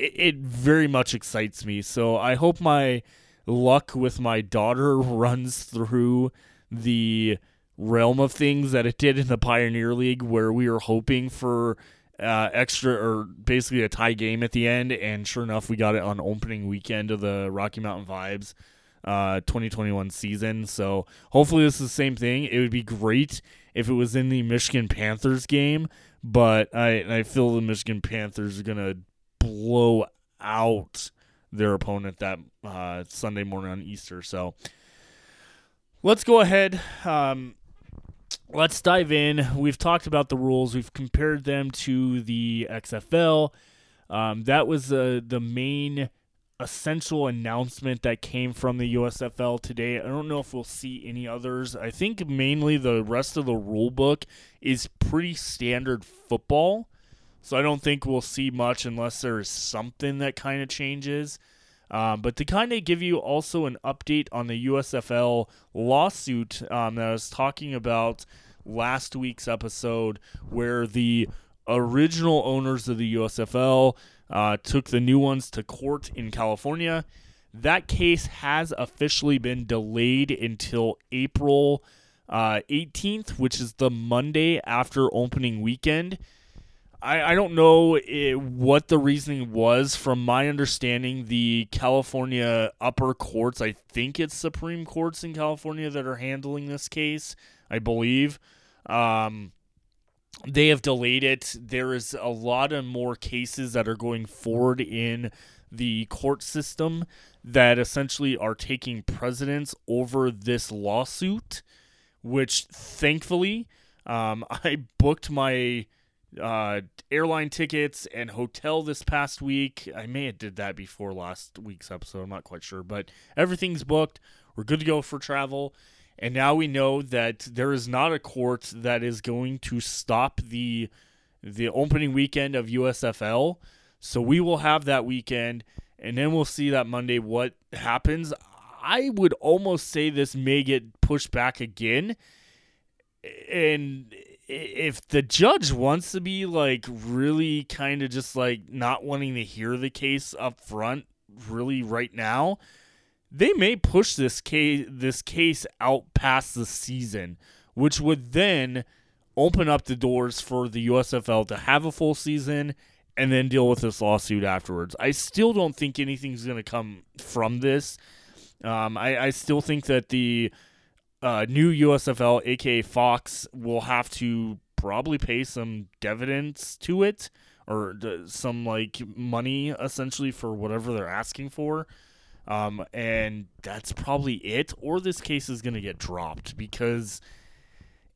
B: It, it very much excites me. So I hope my luck with my daughter [LAUGHS] runs through the realm of things that it did in the Pioneer League, where we were hoping for uh, extra or basically a tie game at the end, and sure enough, we got it on opening weekend of the Rocky Mountain Vibes uh, 2021 season. So hopefully, this is the same thing. It would be great if it was in the Michigan Panthers game, but I I feel the Michigan Panthers are gonna blow out their opponent that uh, Sunday morning on Easter. So let's go ahead. Um, let's dive in. We've talked about the rules. We've compared them to the XFL. Um, that was the the main essential announcement that came from the USFL today. I don't know if we'll see any others. I think mainly the rest of the rule book is pretty standard football. So I don't think we'll see much unless there's something that kind of changes. Um, but to kind of give you also an update on the USFL lawsuit um, that I was talking about last week's episode, where the original owners of the USFL uh, took the new ones to court in California. That case has officially been delayed until April uh, 18th, which is the Monday after opening weekend. I, I don't know it, what the reasoning was. From my understanding, the California upper courts, I think it's Supreme Courts in California that are handling this case, I believe. Um, they have delayed it. There is a lot of more cases that are going forward in the court system that essentially are taking precedence over this lawsuit, which thankfully um, [LAUGHS] I booked my uh, airline tickets and hotel this past week. I may have did that before last week's episode. I'm not quite sure, but everything's booked. We're good to go for travel. And now we know that there is not a court that is going to stop the the opening weekend of USFL. So we will have that weekend and then we'll see that Monday what happens. I would almost say this may get pushed back again. And if the judge wants to be like really kind of just like not wanting to hear the case up front really right now, they may push this case this case out past the season, which would then open up the doors for the USFL to have a full season and then deal with this lawsuit afterwards. I still don't think anything's going to come from this. Um, I, I still think that the uh, new USFL, aka Fox, will have to probably pay some dividends to it or some like money essentially for whatever they're asking for. Um, and that's probably it. Or this case is going to get dropped because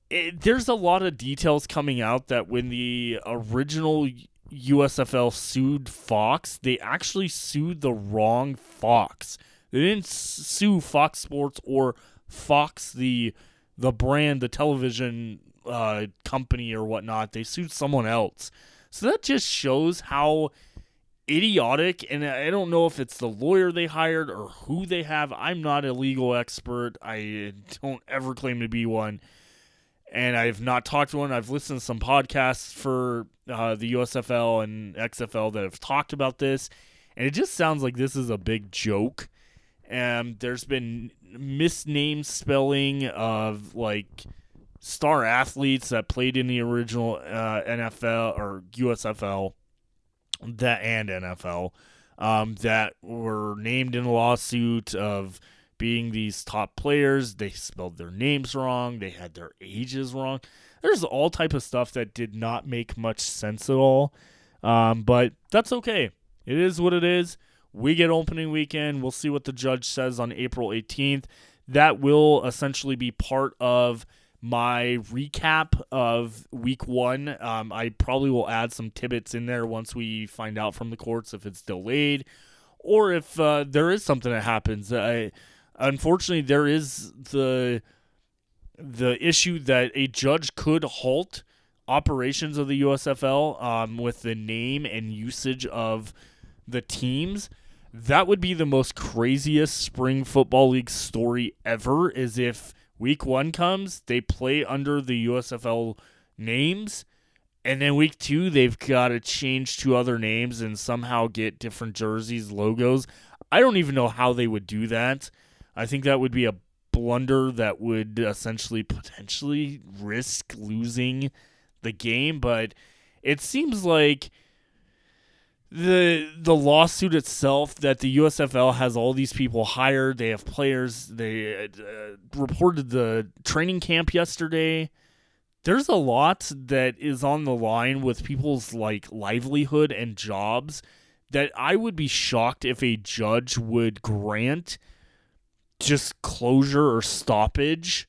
B: it, there's a lot of details coming out that when the original USFL sued Fox, they actually sued the wrong Fox. They didn't sue Fox Sports or Fox the the brand, the television uh, company or whatnot. They sued someone else. So that just shows how idiotic and I don't know if it's the lawyer they hired or who they have. I'm not a legal expert. I don't ever claim to be one. And I've not talked to one. I've listened to some podcasts for uh, the USFL and XFL that have talked about this. And it just sounds like this is a big joke. And there's been misnamed spelling of like star athletes that played in the original uh, NFL or USFL that and NFL um, that were named in a lawsuit of being these top players. They spelled their names wrong. They had their ages wrong. There's all type of stuff that did not make much sense at all. Um, but that's okay. It is what it is. We get opening weekend. We'll see what the judge says on April 18th. that will essentially be part of my recap of week one. Um, I probably will add some tidbits in there once we find out from the courts if it's delayed or if uh, there is something that happens. I, unfortunately, there is the the issue that a judge could halt operations of the USFL um, with the name and usage of the teams. That would be the most craziest spring football league story ever. Is if week one comes, they play under the USFL names, and then week two they've got to change to other names and somehow get different jerseys, logos. I don't even know how they would do that. I think that would be a blunder that would essentially potentially risk losing the game, but it seems like the the lawsuit itself that the USFL has all these people hired. They have players. They uh, reported the training camp yesterday. There's a lot that is on the line with people's like livelihood and jobs that I would be shocked if a judge would grant just closure or stoppage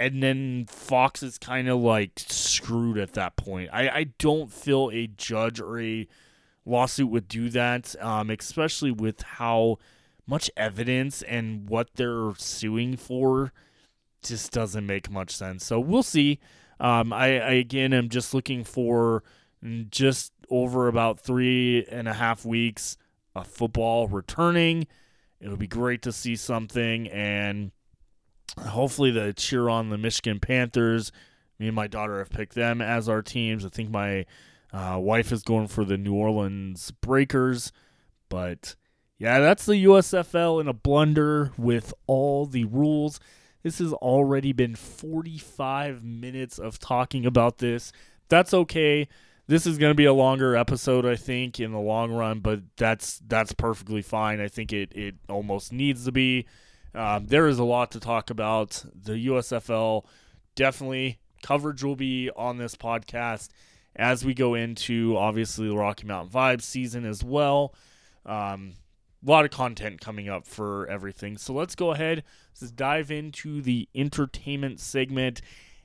B: and then Fox is kind of like screwed at that point. I, I don't feel a judge or a lawsuit would do that, um, especially with how much evidence and what they're suing for just doesn't make much sense. So we'll see. Um, I, I again am just looking for just over about three and a half weeks of football returning. It'll be great to see something and hopefully the cheer on the Michigan Panthers. Me and my daughter have picked them as our teams. I think my uh, wife is going for the New Orleans Breakers, but yeah, that's the USFL in a blunder with all the rules. This has already been 45 minutes of talking about this. That's okay. This is going to be a longer episode, I think, in the long run, but that's that's perfectly fine. I think it it almost needs to be. Um, there is a lot to talk about. The USFL definitely coverage will be on this podcast as we go into obviously the Rocky Mountain Vibes season as well. Um, a lot of content coming up for everything. So let's go ahead, let's dive into the entertainment segment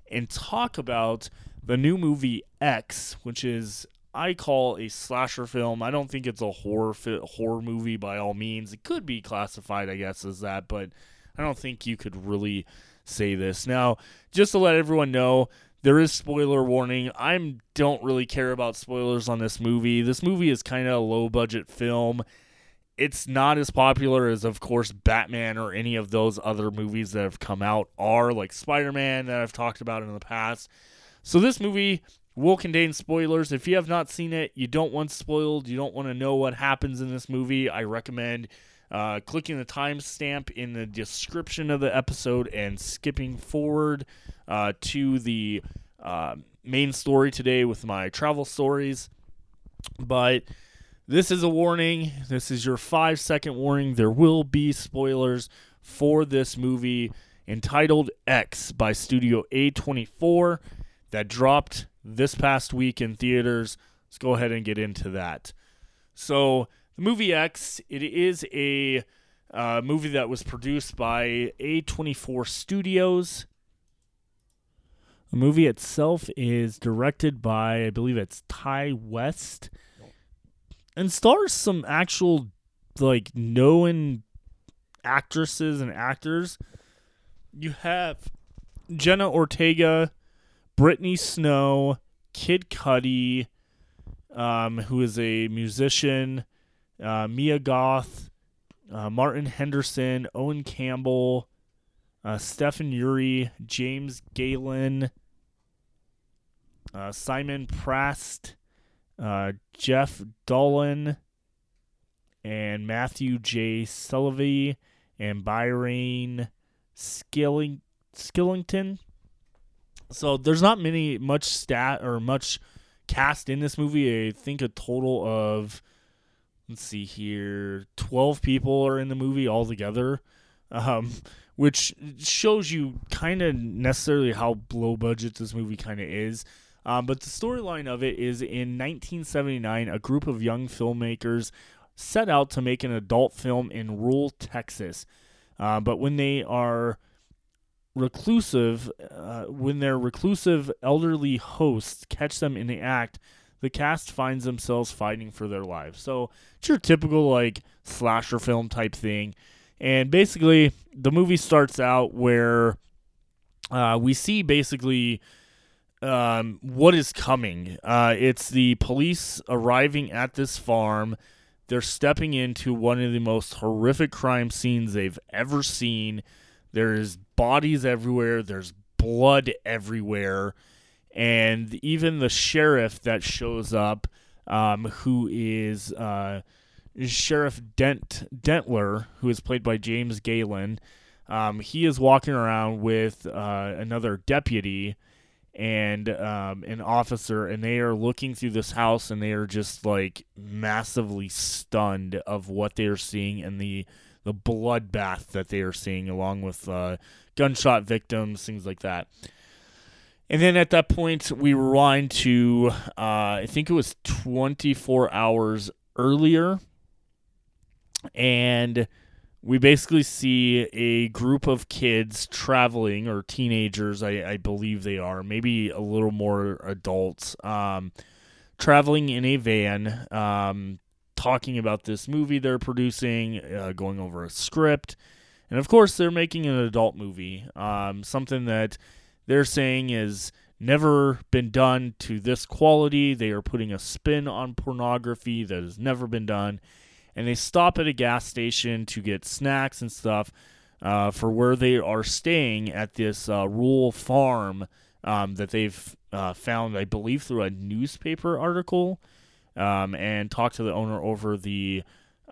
B: and talk about the new movie X, which is I call a slasher film. I don't think it's a horror fi- horror movie by all means. It could be classified, I guess, as that, but I don't think you could really say this. Now, just to let everyone know, there is spoiler warning. I don't really care about spoilers on this movie. This movie is kind of a low budget film. It's not as popular as, of course, Batman or any of those other movies that have come out are, like Spider Man that I've talked about in the past. So this movie will contain spoilers. If you have not seen it, you don't want spoiled, you don't want to know what happens in this movie, I recommend uh, clicking the timestamp in the description of the episode and skipping forward uh, to the uh, main story today with my travel stories. But this is a warning. This is your five second warning. There will be spoilers for this movie entitled X by Studio A24 that dropped this past week in theaters. Let's go ahead and get into that. So, the movie X, it is a uh, movie that was produced by A24 Studios. The movie itself is directed by, I believe it's Ti West, and stars some actual, like, known actresses and actors. You have Jenna Ortega, Brittany Snow, Kid Cudi, um, who is a musician, uh, Mia Goth, uh, Martin Henderson, Owen Campbell, uh, Stephen Ure, James Gaylyn, uh, Simon Prast, uh, Geoff Dolan, and Matthew J. Sullivan, and Byron Skilling- Skillington. So there's not many much stat or much cast in this movie. I think a total of let's see here, twelve people are in the movie altogether, um, [LAUGHS] which shows you kind of necessarily how low budget this movie kind of is. Um, but the storyline of it is in 1979, a group of young filmmakers set out to make an adult film in rural Texas. Uh, but when they are reclusive, uh, when their reclusive elderly hosts catch them in the act, the cast finds themselves fighting for their lives. So it's your typical like slasher film type thing. And basically, the movie starts out where uh, we see basically um, what is coming. Uh, it's the police arriving at this farm. They're stepping into one of the most horrific crime scenes they've ever seen. There's bodies everywhere, there's blood everywhere. And even the sheriff that shows up, um, who is uh, Sheriff Dent Dentler, who is played by James Gaylyn, um, he is walking around with uh, another deputy and um, an officer, and they are looking through this house, and they are just like massively stunned of what they are seeing and the the bloodbath that they are seeing, along with uh, gunshot victims, things like that. And then at that point, we rewind to uh, I think it was 24 hours earlier, and we basically see a group of kids traveling or teenagers I, I believe they are maybe a little more adults um, traveling in a van um, talking about this movie they're producing uh, going over a script. And of course they're making an adult movie um, something that they're saying is never been done to this quality they are putting a spin on pornography that has never been done and they stop at a gas station to get snacks and stuff uh, for where they are staying at this uh, rural farm um, that they've uh, found, I believe, through a newspaper article, um, and talk to the owner over the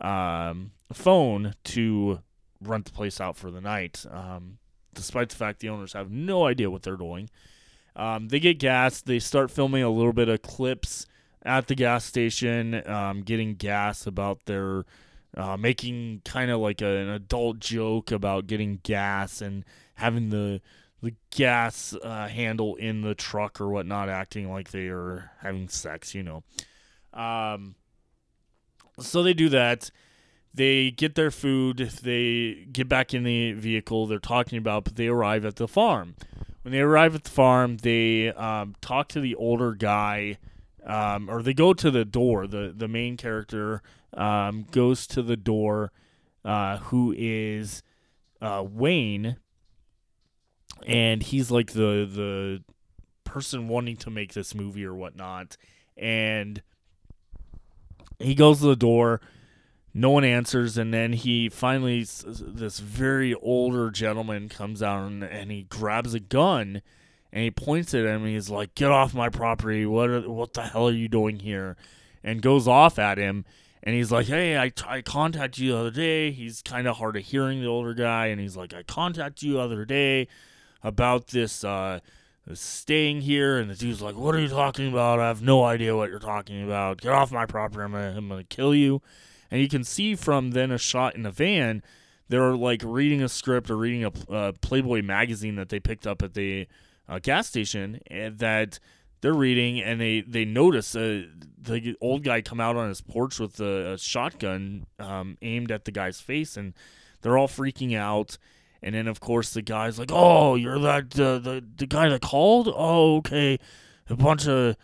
B: um, phone to rent the place out for the night. Um, despite the fact the owners have no idea what they're doing, um, they get gas. They start filming a little bit of clips at the gas station, um, getting gas about their uh, making kind of like a, an adult joke about getting gas and having the the gas uh, handle in the truck or whatnot, acting like they are having sex, you know. Um, so they do that. They get their food. They get back in the vehicle. They're talking about, but they arrive at the farm. When they arrive at the farm, they um, talk to the older guy um, or they go to the door. the The main character um, goes to the door, uh, who is uh, Wayne, and he's like the the person wanting to make this movie or whatnot, and he goes to the door. No one answers, and then he finally, this very older gentleman comes out and, and he grabs a gun and he points it at him he's like, "Get off my property! What what the hell are you doing here?" And goes off at him. And he's like, "Hey, I, I contacted you the other day." He's kind of hard of hearing, the older guy, and he's like, "I contacted you the other day about this uh, staying here." And the dude's like, "What are you talking about? I have no idea what you're talking about. Get off my property! I'm gonna, I'm gonna kill you." And you can see from then a shot in a van, they're like reading a script or reading a uh, Playboy magazine that they picked up at the uh, gas station and that they're reading and they they notice uh, the old guy come out on his porch with a, a shotgun um, aimed at the guy's face and they're all freaking out. And then of course the guy's like oh you're that uh, the the guy that called? Oh okay. A bunch of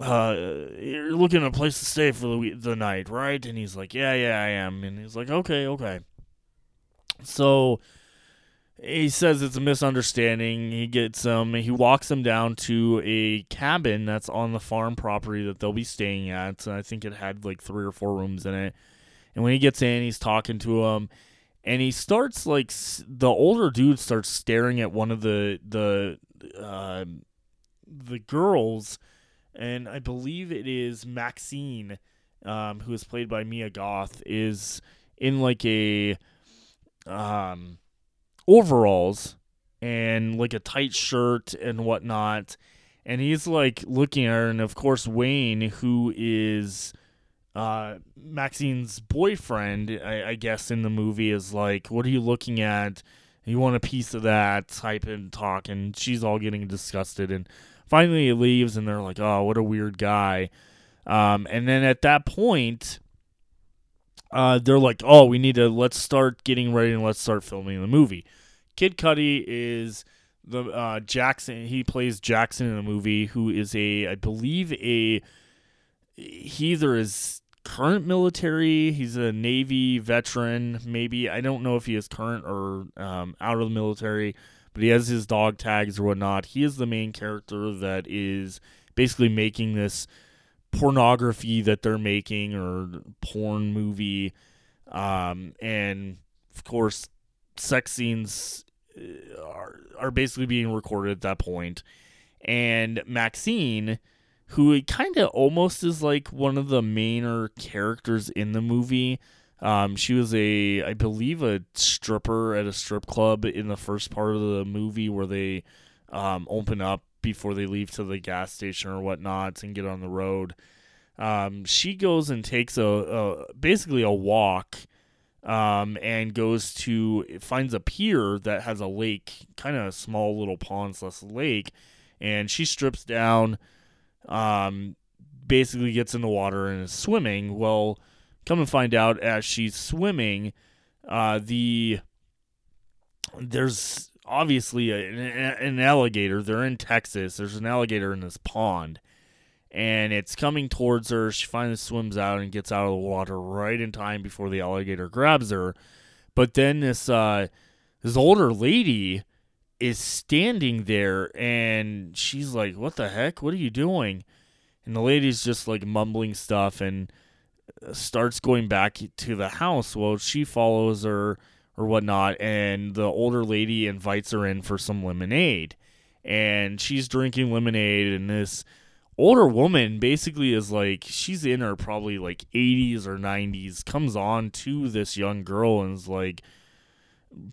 B: uh, you're looking at a place to stay for the the night right and he's like yeah yeah I am and he's like okay okay so he says it's a misunderstanding. He gets um he walks them down to a cabin that's on the farm property that they'll be staying at. I think it had like three or four rooms in it. And when he gets in, he's talking to him and he starts like the older dude starts staring at one of the the uh, the girls and I believe it is Maxine um, who is played by Mia Goth is in like a um overalls and like a tight shirt and whatnot. And he's like looking at her, and of course, Wayne, who is uh, Maxine's boyfriend, I, I guess, in the movie, is like, What are you looking at? You want a piece of that type and talk, and she's all getting disgusted. And finally, he leaves, and they're like, Oh, what a weird guy. Um, and then at that point, uh, they're like, oh, we need to let's start getting ready and let's start filming the movie. Kid Cudi is the uh, Jackson. He plays Jackson in the movie, who is a, I believe, a he either is current military. He's a Navy veteran, maybe. I don't know if he is current or um, out of the military, but he has his dog tags or whatnot. He is the main character that is basically making this pornography that they're making or porn movie. Um, and of course, sex scenes uh, are, are basically being recorded at that point. And Maxine who kind of almost is like one of the mainer characters in the movie. Um, she was a, I believe, a stripper at a strip club in the first part of the movie where they um, open up before they leave to the gas station or whatnot and get on the road. Um, she goes and takes a, a basically a walk um, and goes to finds a pier that has a lake, kind of a small little pond slash lake, and she strips down um, basically gets in the water and is swimming. Well, come and find out as she's swimming, uh, the there's obviously a, an, an alligator. They're in Texas. There's an alligator in this pond, and it's coming towards her. She finally swims out and gets out of the water right in time before the alligator grabs her. But then this uh, this older lady is standing there and she's like, What the heck? What are you doing? And the lady's just like mumbling stuff and starts going back to the house. Well, she follows her or whatnot, and the older lady invites her in for some lemonade. And she's drinking lemonade, and this older woman basically is like, she's in her probably like 80s or 90s, comes on to this young girl and is like,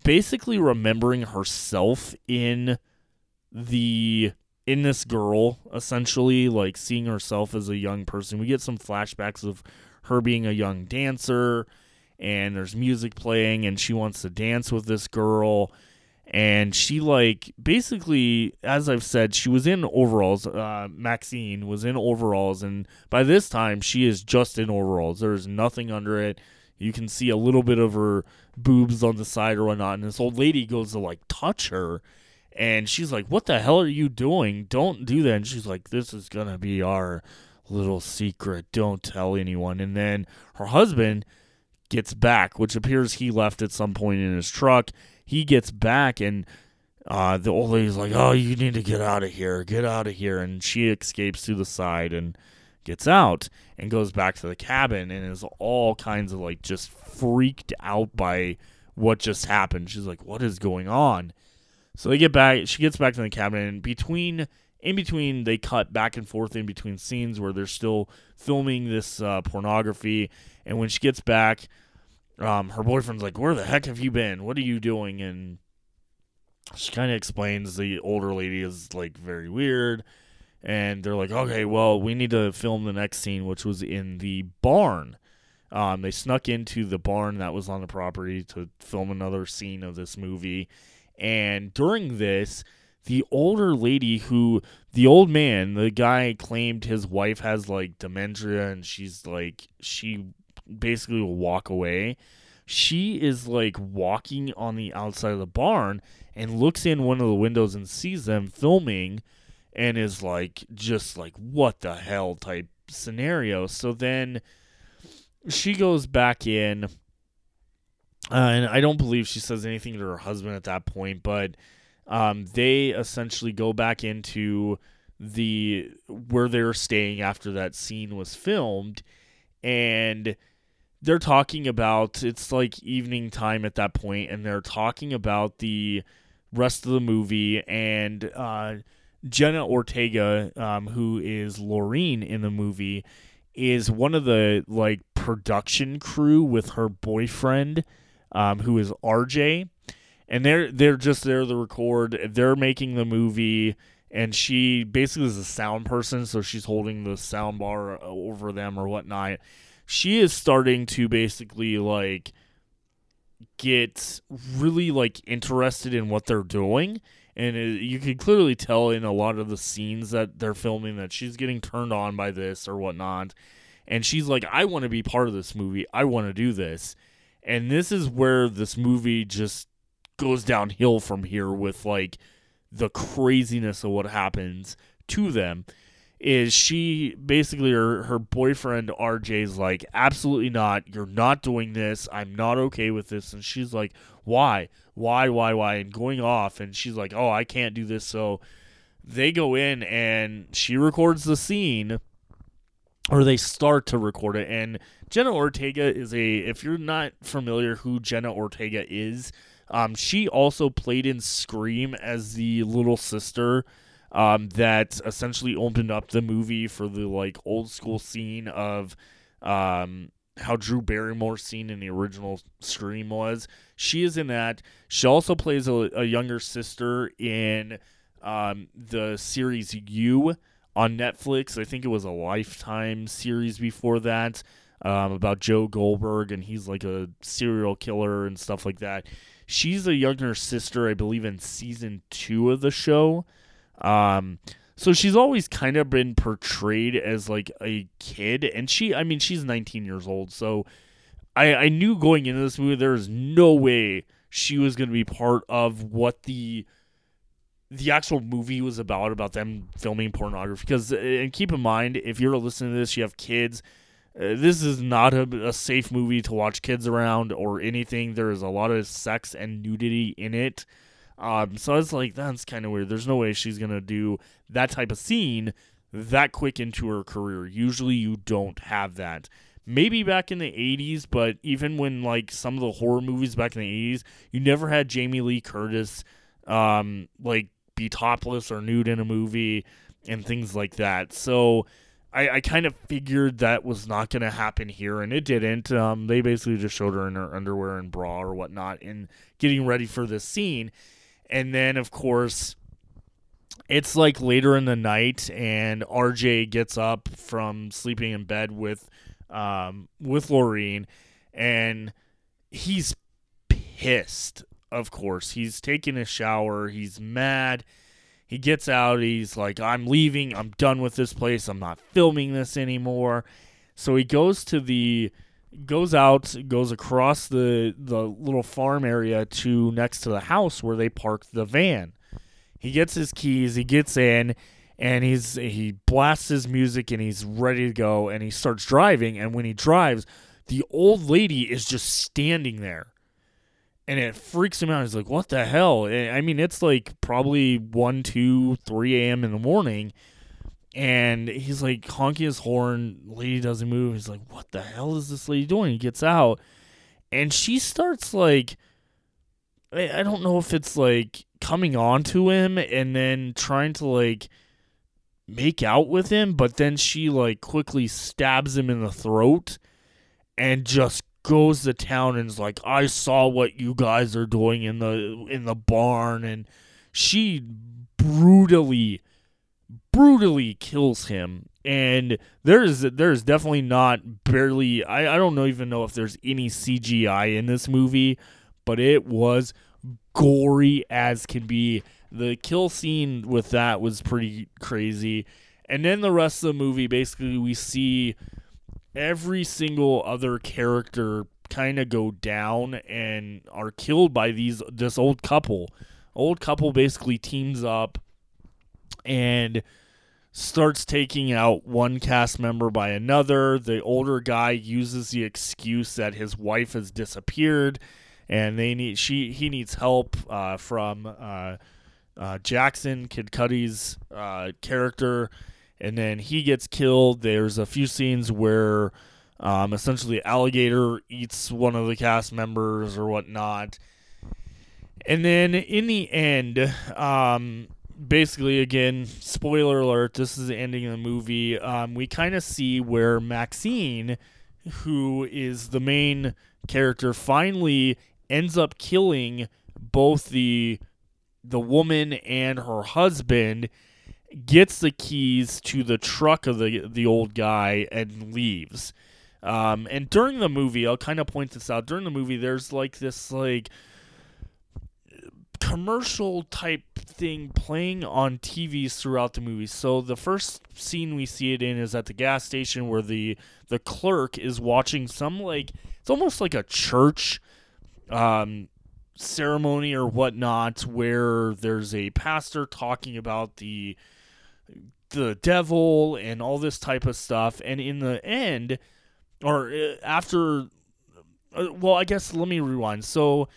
B: basically remembering herself in the in this girl essentially like seeing herself as a young person we get some flashbacks of her being a young dancer and there's music playing and she wants to dance with this girl and she like basically as i've said she was in overalls uh, maxine was in overalls and by this time she is just in overalls there's nothing under it you can see a little bit of her boobs on the side or whatnot. And this old lady goes to like touch her. And she's like, What the hell are you doing? Don't do that. And she's like, This is to be our little secret. Don't tell anyone. And then her husband gets back, which appears he left at some point in his truck. He gets back and uh, the old lady's like, "Oh, you need to get out of here. Get out of here." And she escapes to the side and gets out and goes back to the cabin and is all kinds of like just freaked out by what just happened. She's like, "What is going on?" So they get back. She gets back to the cabin, and between in between, they cut back and forth in between scenes where they're still filming this uh, pornography. And when she gets back, um, her boyfriend's like, "Where the heck have you been? What are you doing?" And she kind of explains the older lady is like very weird and they're like, okay, well, we need to film the next scene, which was in the barn. Um, they snuck into the barn that was on the property to film another scene of this movie. And during this, the older lady who, the old man, the guy claimed his wife has like dementia and she's like, she basically will walk away. She is like walking on the outside of the barn and looks in one of the windows and sees them filming and is like just like what the hell type scenario. So then she goes back in, uh, and I don't believe she says anything to her husband at that point, but um, they essentially go back into the where they're staying after that scene was filmed, and they're talking about it's like evening time at that point, and they're talking about the rest of the movie and. Uh, Jenna Ortega, um, who is Laureen in the movie, is one of the like production crew with her boyfriend, um, who is RJ, and they're they're just there to record. They're making the movie, and she basically is a sound person, so she's holding the sound bar uh, over them or whatnot. She is starting to basically like get really like interested in what they're doing and it, you can clearly tell in a lot of the scenes that they're filming that she's getting turned on by this or whatnot and she's like, I want to be part of this movie. I want to do this. And this is where this movie just goes downhill from here with like the craziness of what happens to them is she basically her, her boyfriend RJ's like absolutely not. You're not doing this. I'm not okay with this. And she's like why? Why why why? And going off and she's like oh I can't do this. So they go in and she records the scene or they start to record it. And Jenna Ortega is a if you're not familiar who Jenna Ortega is um, she also played in Scream as the little sister um, that essentially opened up the movie for the like old school scene of um, how Drew Barrymore's scene in the original Scream was. She is in that. She also plays a, a younger sister in um, the series You on Netflix. I think it was a Lifetime series before that um, about Joe Goldberg, and he's like a serial killer and stuff like that. She's a younger sister, I believe, in season two of the show. Um, so she's always kind of been portrayed as like a kid, and she, I mean, she's 19 years old. So I, I knew going into this movie there was no way she was going to be part of what the the actual movie was about about them filming pornography. Because and keep in mind, if you're listening to this, you have kids. Uh, this is not a, a safe movie to watch kids around or anything. There is a lot of sex and nudity in it. Um, so it's like, that's kind of weird. There's no way she's gonna do that type of scene that quick into her career. Usually, you don't have that. Maybe back in the 80s, but even when like some of the horror movies back in the 80s, you never had Jamie Lee Curtis um, like be topless or nude in a movie and things like that. So I, I kind of figured that was not going to happen here, and it didn't. Um, they basically just showed her in her underwear and bra or whatnot and getting ready for this scene. And then, of course, it's like later in the night, and RJ gets up from sleeping in bed with um, with Lorraine, and he's pissed. Of course, he's taking a shower. He's mad. He gets out. He's like, "I'm leaving. I'm done with this place. I'm not filming this anymore." So he goes to the goes out, goes across the the little farm area to next to the house where they parked the van. He gets his keys, he gets in, and he's he blasts his music and he's ready to go and he starts driving and when he drives, the old lady is just standing there. And it freaks him out. He's like, "What the hell?" Eh, I mean, it's like probably 1, 2, 3 a.m. in the morning and he's like honking his horn. Lady doesn't move. He's like, "What the hell is this lady doing?" He gets out, and she starts like, I don't know if it's like coming on to him and then trying to like make out with him, but then she like quickly stabs him in the throat and just goes to town and is like, "I saw what you guys are doing in the in the barn," and she brutally brutally kills him and there's there's definitely not barely I, I don't know even know if there's any CGI in this movie, but it was gory as can be. The kill scene with that was pretty crazy. And then the rest of the movie basically we see every single other character kind of go down and are killed by these this old couple. Old couple basically teams up and starts taking out one cast member by another. The older guy uses the excuse that his wife has disappeared, and they need she he needs help uh, from uh, uh, Jackson Kid Cudi's uh, character, and then he gets killed. There's a few scenes where um, essentially alligator eats one of the cast members or whatnot. And then in the end, um, basically, again, spoiler alert, this is the ending of the movie. Um, we kind of see where Maxine, who is the main character, finally ends up killing both the the woman and her husband gets the keys to the truck of the the old guy and leaves. Um, and during the movie, I'll kind of point this out. During the movie, there's like this like commercial type thing playing on TVs throughout the movie. So the first scene we see it in is at the gas station where the the clerk is watching some like it's almost like a church um ceremony or whatnot where there's a pastor talking about the the devil and all this type of stuff. And in the end or uh, after uh, well i guess let me rewind. So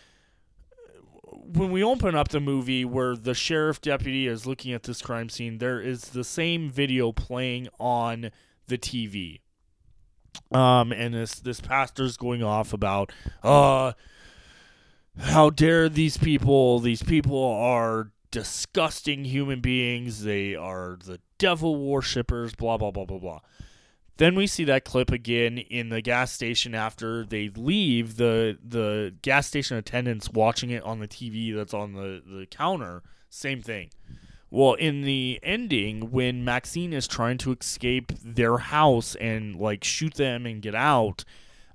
B: when we open up the movie where the sheriff deputy is looking at this crime scene there is the same video playing on the tv um and this this pastor's going off about uh how dare these people these people are disgusting human beings. They are the devil worshippers blah blah blah blah blah. Then we see that clip again in the gas station after they leave the the gas station attendants watching it on the TV that's on the the counter same thing. Well in the ending when Maxine is trying to escape their house and like shoot them and get out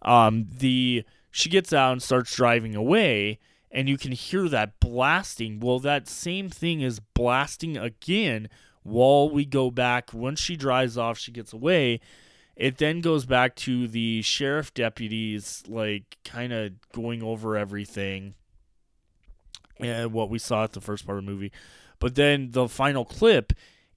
B: um the she gets out and starts driving away and you can hear that blasting. Well that same thing is blasting again while we go back. Once she drives off she gets away. It then goes back to the sheriff deputies like kind of going over everything and what we saw at the first part of the movie. But then the final clip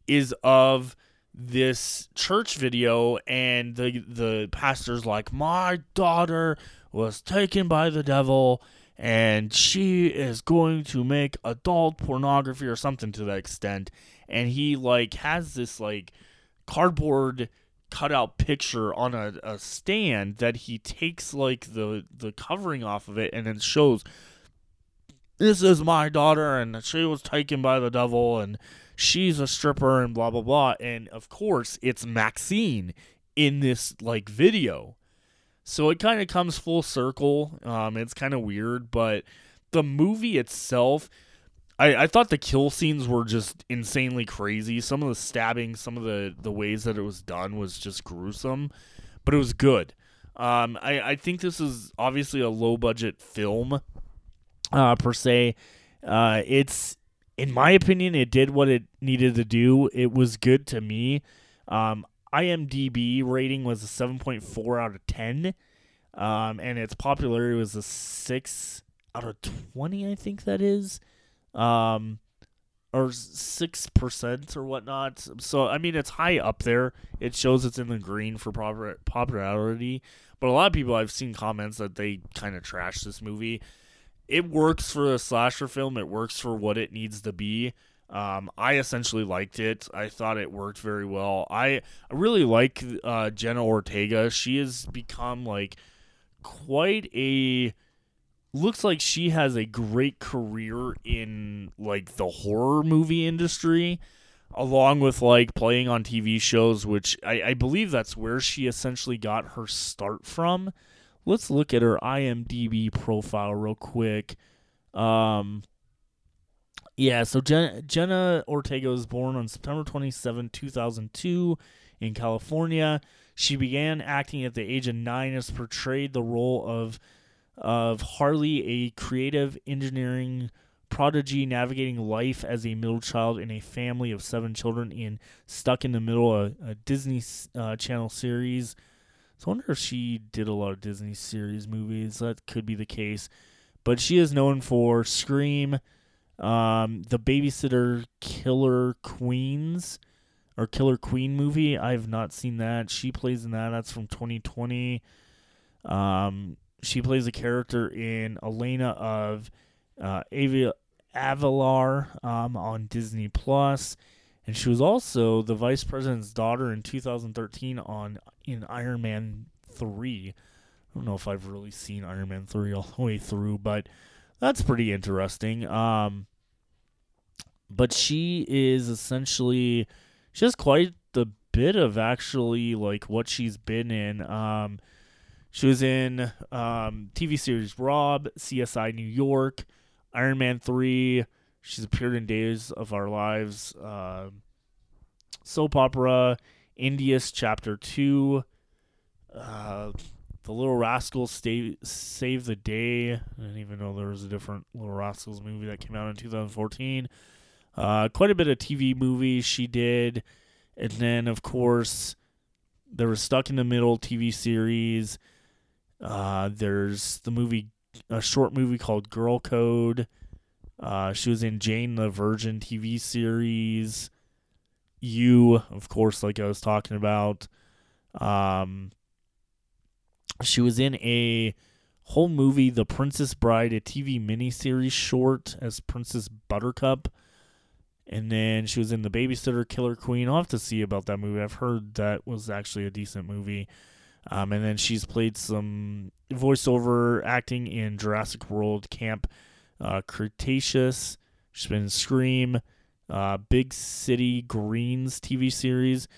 B: is of this church video and the the pastor's like my daughter was taken by the devil and she is going to make adult pornography or something to that extent. And he like has this like cardboard cutout picture on a, a stand that he takes like the the covering off of it and then shows this is my daughter and she was taken by the devil and she's a stripper and blah blah blah. And of course it's Maxine in this like video so it kind of comes full circle um it's kind of weird but the movie itself I, I thought the kill scenes were just insanely crazy. Some of the stabbing, some of the, the ways that it was done was just gruesome, but it was good. Um, I, I think this is obviously a low budget film, uh, per se. Uh, it's, in my opinion, it did what it needed to do. It was good to me. Um, IMDb rating was a 7.4 out of 10. Um, and its popularity was a 6 out of 20, I think that is um, or six percent or whatnot. So I mean, it's high up there. It shows it's in the green for proper popularity. But a lot of people I've seen comments that they kind of trash this movie. It works for a slasher film. It works for what it needs to be. Um, I essentially liked it. I thought it worked very well. I, I really like uh, Jenna Ortega. She has become like quite a looks like she has a great career in like the horror movie industry along with like playing on tv shows which I, I, believe that's where she essentially got her start from let's look at her imdb profile real quick um yeah so jenna, jenna ortega was born on september 27 2002 in california she began acting at the age of nine as portrayed the role of of Harley, a creative engineering prodigy navigating life as a middle child in a family of seven children in Stuck in the Middle, a, a Disney uh, Channel series. So I wonder if she did a lot of Disney series movies. That could be the case. But she is known for Scream, um, the Babysitter Killer Queens, or Killer Queen movie. I have not seen that. She plays in that. That's from 2020. Um, she plays a character in Elena of uh, Avi- Avalor um, on Disney Plus, and she was also the vice president's daughter in 2013 on in Iron Man three. I don't know if I've really seen Iron Man three all the way through, but that's pretty interesting. Um, but she is essentially she has quite the bit of actually like what she's been in. Um, she was in um, TV series Rob, CSI New York, Iron Man 3. She's appeared in Days of Our Lives, uh, soap opera, Insidious Chapter 2. Uh, The Little Rascals stay, Save the Day. I didn't even know there was a different Little Rascals movie that came out in 2014. Uh, quite a bit of TV movies she did. And then, of course, there was Stuck in the Middle TV series. Uh, there's the movie, a short movie called Girl Code. Uh, she was in Jane the Virgin TV series. You, of course, like I was talking about. Um, she was in a whole movie, The Princess Bride, a TV miniseries short as Princess Buttercup. And then she was in The Babysitter Killer Queen. I'll have to see about that movie. I've heard that was actually a decent movie. Um, and then she's played some voiceover acting in Jurassic World Camp uh, Cretaceous. She's been in Scream, uh, Big City Greens TV series.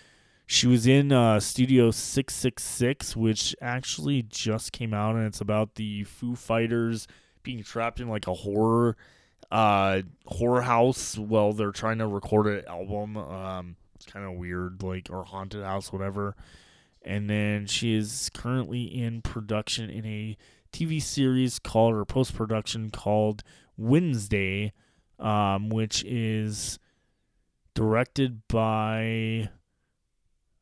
B: She was in uh, Studio 666, which actually just came out, and it's about the Foo Fighters being trapped in like a horror uh, horror house while they're trying to record an album. Um, it's kind of weird, like or haunted house, whatever. And then she is currently in production in a TV series called or post production called Wednesday, um, which is directed by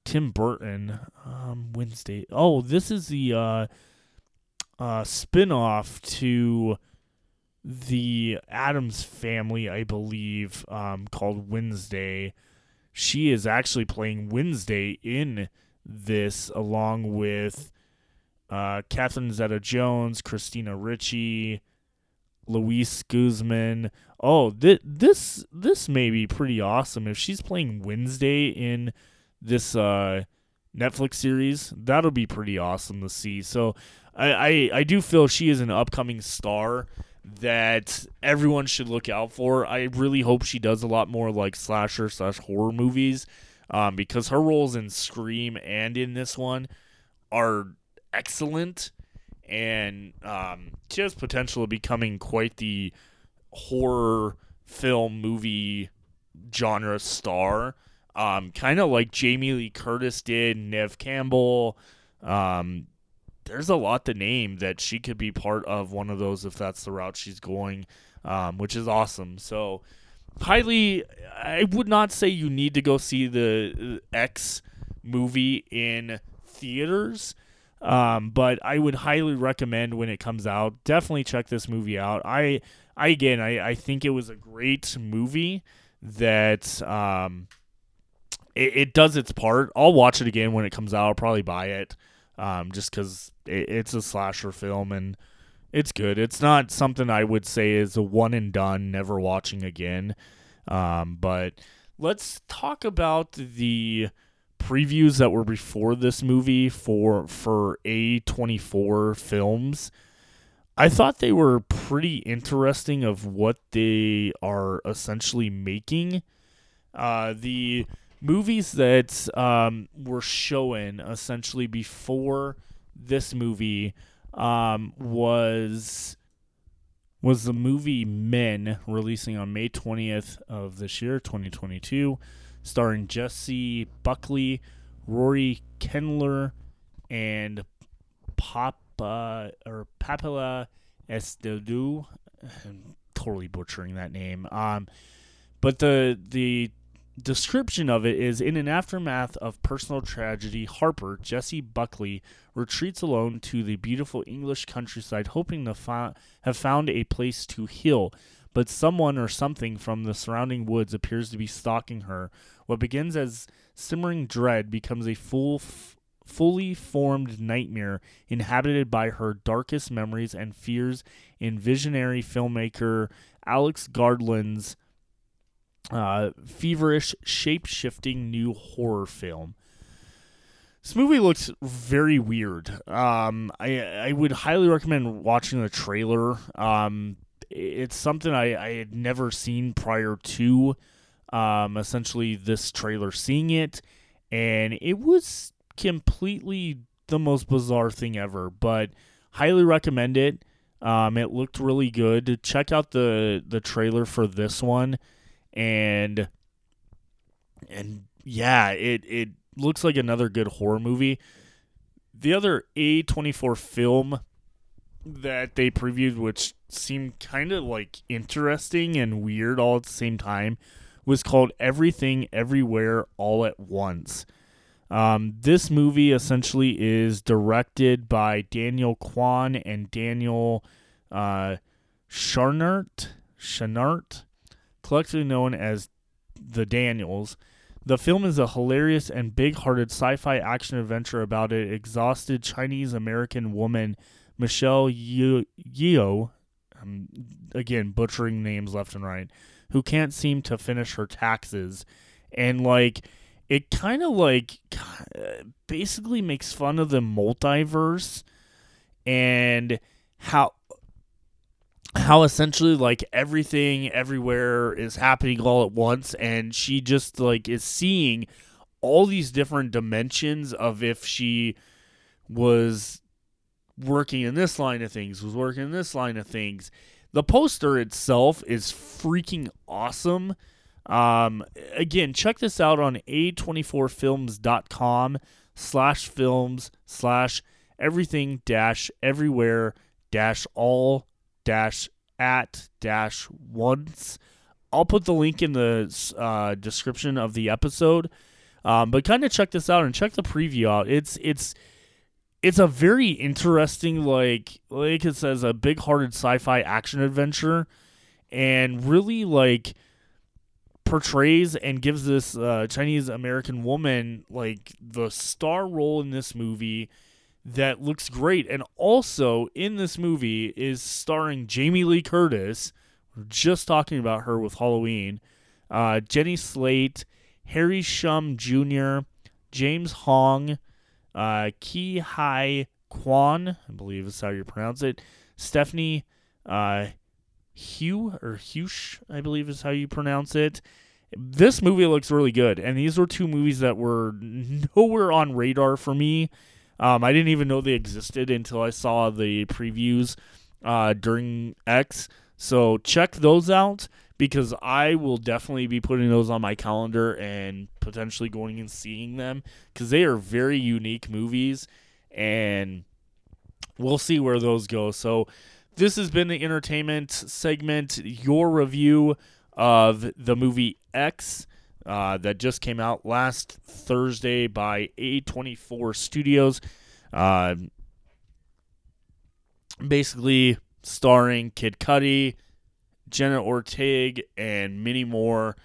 B: Tim Burton. Um, Wednesday. Oh, this is the uh, uh, spin off to the Addams family, I believe, um, called Wednesday. She is actually playing Wednesday in this, along with uh, Catherine Zeta Jones, Christina Ricci, Luis Guzman. Oh, th- this this may be pretty awesome if she's playing Wednesday in this uh, Netflix series. That'll be pretty awesome to see. So I, I I do feel she is an upcoming star that everyone should look out for. I really hope she does a lot more like slasher slash horror movies, um, because her roles in Scream and in this one are excellent, and um, she has potential of becoming quite the horror film movie genre star. Um, kind of like Jamie Lee Curtis did, Neve Campbell. Um, there's a lot to name that she could be part of one of those if that's the route she's going, um, which is awesome. So, highly, I would not say you need to go see the uh, X movie in theaters. Um, but I would highly recommend when it comes out. Definitely check this movie out. I, I again, I, I think it was a great movie that um, it, it does its part. I'll watch it again when it comes out. I'll probably buy it um, just because it, it's a slasher film and it's good. It's not something I would say is a one and done, never watching again. Um, but let's talk about the previews that were before this movie for for A24 films. I thought they were pretty interesting of what they are essentially making. Uh, the movies that um, were showing essentially before this movie um, was was the movie Men releasing on May 20th of this year, 2022, starring Jessie Buckley, Rory Kendler, and Papa or Papilla Estudillo. I'm totally butchering that name. Um, but the the description of it is in an aftermath of personal tragedy, Harper, Jessie Buckley, retreats alone to the beautiful English countryside, hoping to fi- have found a place to heal. But someone or something from the surrounding woods appears to be stalking her. What begins as simmering dread becomes a full, f- fully formed nightmare inhabited by her darkest memories and fears in visionary filmmaker Alex Garland's uh, feverish, shape shifting new horror film. This movie looks very weird. Um, I I would highly recommend watching the trailer. Um, it's something I, I had never seen prior to um, essentially this trailer seeing it, and it was completely the most bizarre thing ever. But highly recommend it. Um, it looked really good. Check out the the trailer for this one and and yeah, it it looks like another good horror movie. the other A24 film that they previewed, which seemed kind of like interesting and weird all at the same time, was called Everything Everywhere All at Once. Um, this movie essentially is directed by Daniel Kwan and Daniel uh, Scharnert, Scharnert, collectively known as the Daniels. The film is a hilarious and big hearted sci fi action adventure about an exhausted Chinese American woman, Michelle Yeoh, I'm um, again butchering names left and right, who can't seem to finish her taxes. And like, it kind of like basically makes fun of the multiverse and how how essentially like everything everywhere is happening all at once and she just like is seeing all these different dimensions of if she was working in this line of things was working in this line of things. The poster itself is freaking awesome. Um again check this out on a24films.com slash films slash everything dash everywhere dash all dash at dash once. I'll put the link in the uh, description of the episode. Um, but kind of check this out and check the preview out. It's it's it's a very interesting like like it says a big-hearted sci-fi action adventure and really like portrays and gives this uh, Chinese American woman like the star role in this movie that looks great. And also in this movie is starring Jamie Lee Curtis. We're just talking about her with Halloween. Uh, Jenny Slate, Harry Shum Jr., James Hong, uh, Ke Huy Quan, I believe is how you pronounce it. Stephanie uh, Hugh or Hush, I believe is how you pronounce it. This movie looks really good, and these were two movies that were [LAUGHS] nowhere on radar for me um, I didn't even know they existed until I saw the previews uh, during X. So check those out because I will definitely be putting those on my calendar and potentially going and seeing them because they are very unique movies and we'll see where those go. So this has been the entertainment segment, your review of the movie X. Uh, that just came out last Thursday by A24 Studios. Uh, basically, starring Kid Cudi, Jenna Ortega, and many more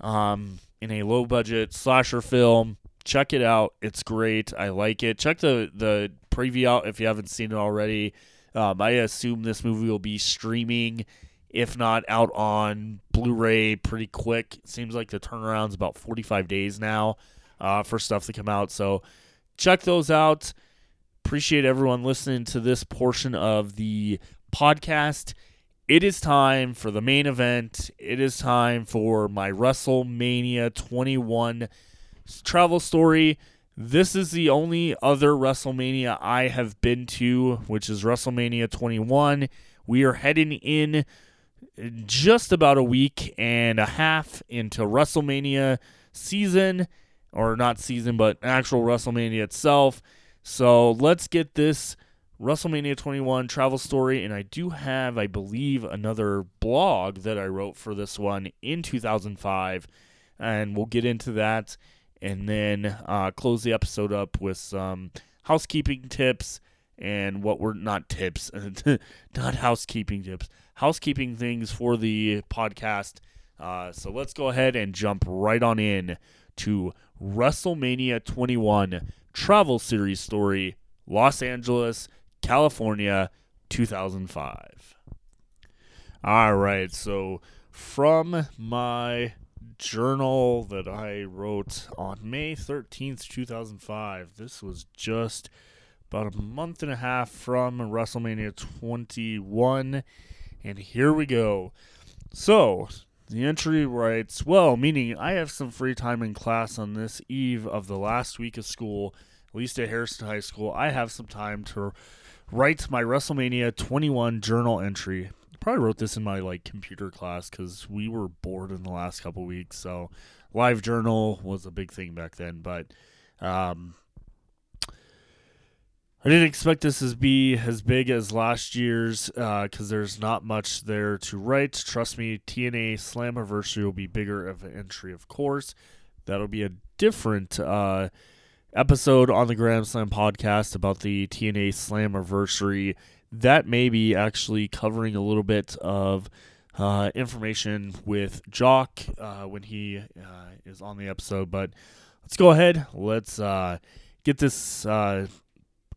B: um, in a low budget slasher film. Check it out. It's great. I like it. Check the, the preview out if you haven't seen it already. Um, I assume this movie will be streaming if not out on Blu-ray pretty quick. It seems like the turnaround's about 45 days now uh, for stuff to come out. So check those out. Appreciate everyone listening to this portion of the podcast. It is time for the main event. It is time for my WrestleMania 21 travel story. This is the only other WrestleMania I have been to, which is WrestleMania 21. We are heading in just about a week and a half into WrestleMania season, or not season, but actual WrestleMania itself. So let's get this WrestleMania 21 travel story. And I do have, I believe, another blog that I wrote for this one in 2005. And we'll get into that and then uh, close the episode up with some housekeeping tips and what were not tips, [LAUGHS] not housekeeping tips, housekeeping things for the podcast. Uh, so let's go ahead and jump right on in to WrestleMania 21 Travel Series Story, Los Angeles, California, 2005. All right, so from my journal that I wrote on May 13th, 2005, this was just about a month and a half from WrestleMania 21. And here we go. So, the entry writes, Well, meaning I have some free time in class on this eve of the last week of school, at least at Harrison High School. I have some time to write my WrestleMania 21 journal entry. Probably wrote this in my like computer class because we were bored in the last couple weeks. So, live journal was a big thing back then. But um, I didn't expect this to be as big as last year's because uh, there's not much there to write. Trust me, TNA Slammiversary will be bigger of an entry, of course. That'll be a different uh, episode on the Grand Slam podcast about the TNA Slammiversary. That may be actually covering a little bit of uh, information with Jock uh, when he uh, is on the episode. But let's go ahead. Let's uh, get this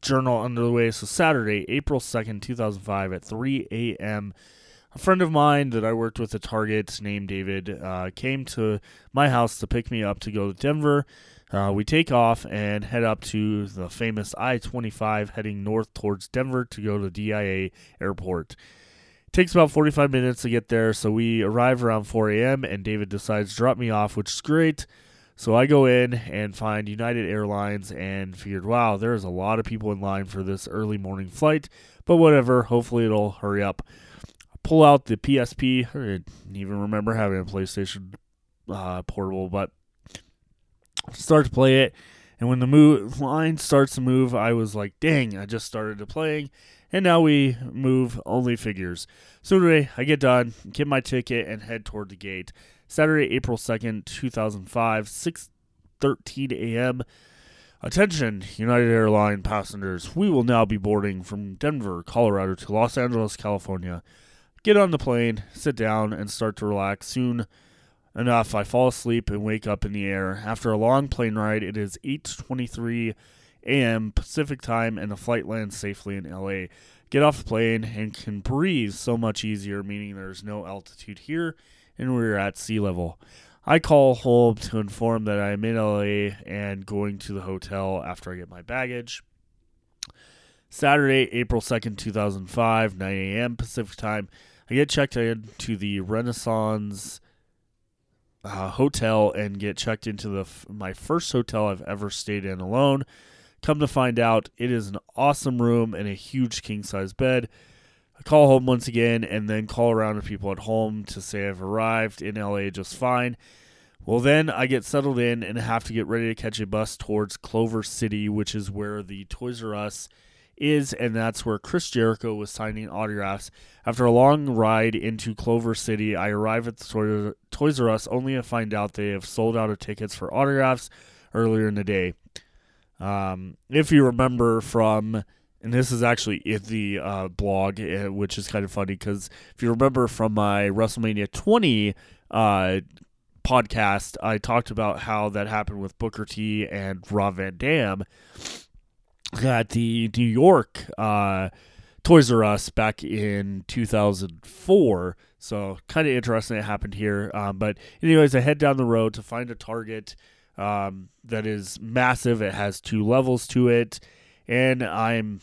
B: journal underway. So, Saturday, April 2nd, 2005, at 3 a.m., a friend of mine that I worked with at Target named David uh, came to my house to pick me up to go to Denver. Uh, we take off and head up to the famous I 25 heading north towards Denver to go to DIA Airport. Takes about 45 minutes to get there, so we arrive around 4 a.m. and David decides to drop me off, which is great. So I go in and find United Airlines and figured, wow, there's a lot of people in line for this early morning flight, but whatever, hopefully it'll hurry up. Pull out the PSP. I didn't even remember having a PlayStation uh, portable, but start to play it. And when the move line starts to move, I was like, dang, I just started to playing. And now we move only figures. So today I get done, get my ticket, and head toward the gate. Saturday, April 2nd, 2005, 6:13 a.m. Attention, United Airline passengers. We will now be boarding from Denver, Colorado to Los Angeles, California. Get on the plane, sit down, and start to relax. Soon enough, I fall asleep and wake up in the air. After a long plane ride, it is 8:23 a.m. Pacific time, and the flight lands safely in LA. Get off the plane and can breathe so much easier, meaning there's no altitude here, and we're at sea level. I call home to inform that I'm in LA and going to the hotel after I get my baggage. Saturday, April 2nd, 2005, 9 a.m. Pacific time. I get checked into the Renaissance uh, hotel and get checked into the my first hotel I've ever stayed in alone. Come to find out, it is an awesome room and a huge king size bed. Call home once again and then call around to people at home to say I've arrived in LA just fine. Well, then I get settled in and have to get ready to catch a bus towards Culver City, which is where the Toys R Us is, and that's where Chris Jericho was signing autographs. After a long ride into Culver City, I arrive at the Toys R Us only to find out they have sold out of tickets for autographs earlier in the day. Um, if you remember from, and this is actually in the uh, blog, uh, which is kind of funny because if you remember from my WrestleMania 20 uh, podcast, I talked about how that happened with Booker T and Rob Van Dam at the New York uh, Toys R Us back in 2004. So kind of interesting it happened here. Um, but anyways, I head down the road to find a Target um, that is massive. It has two levels to it, and I'm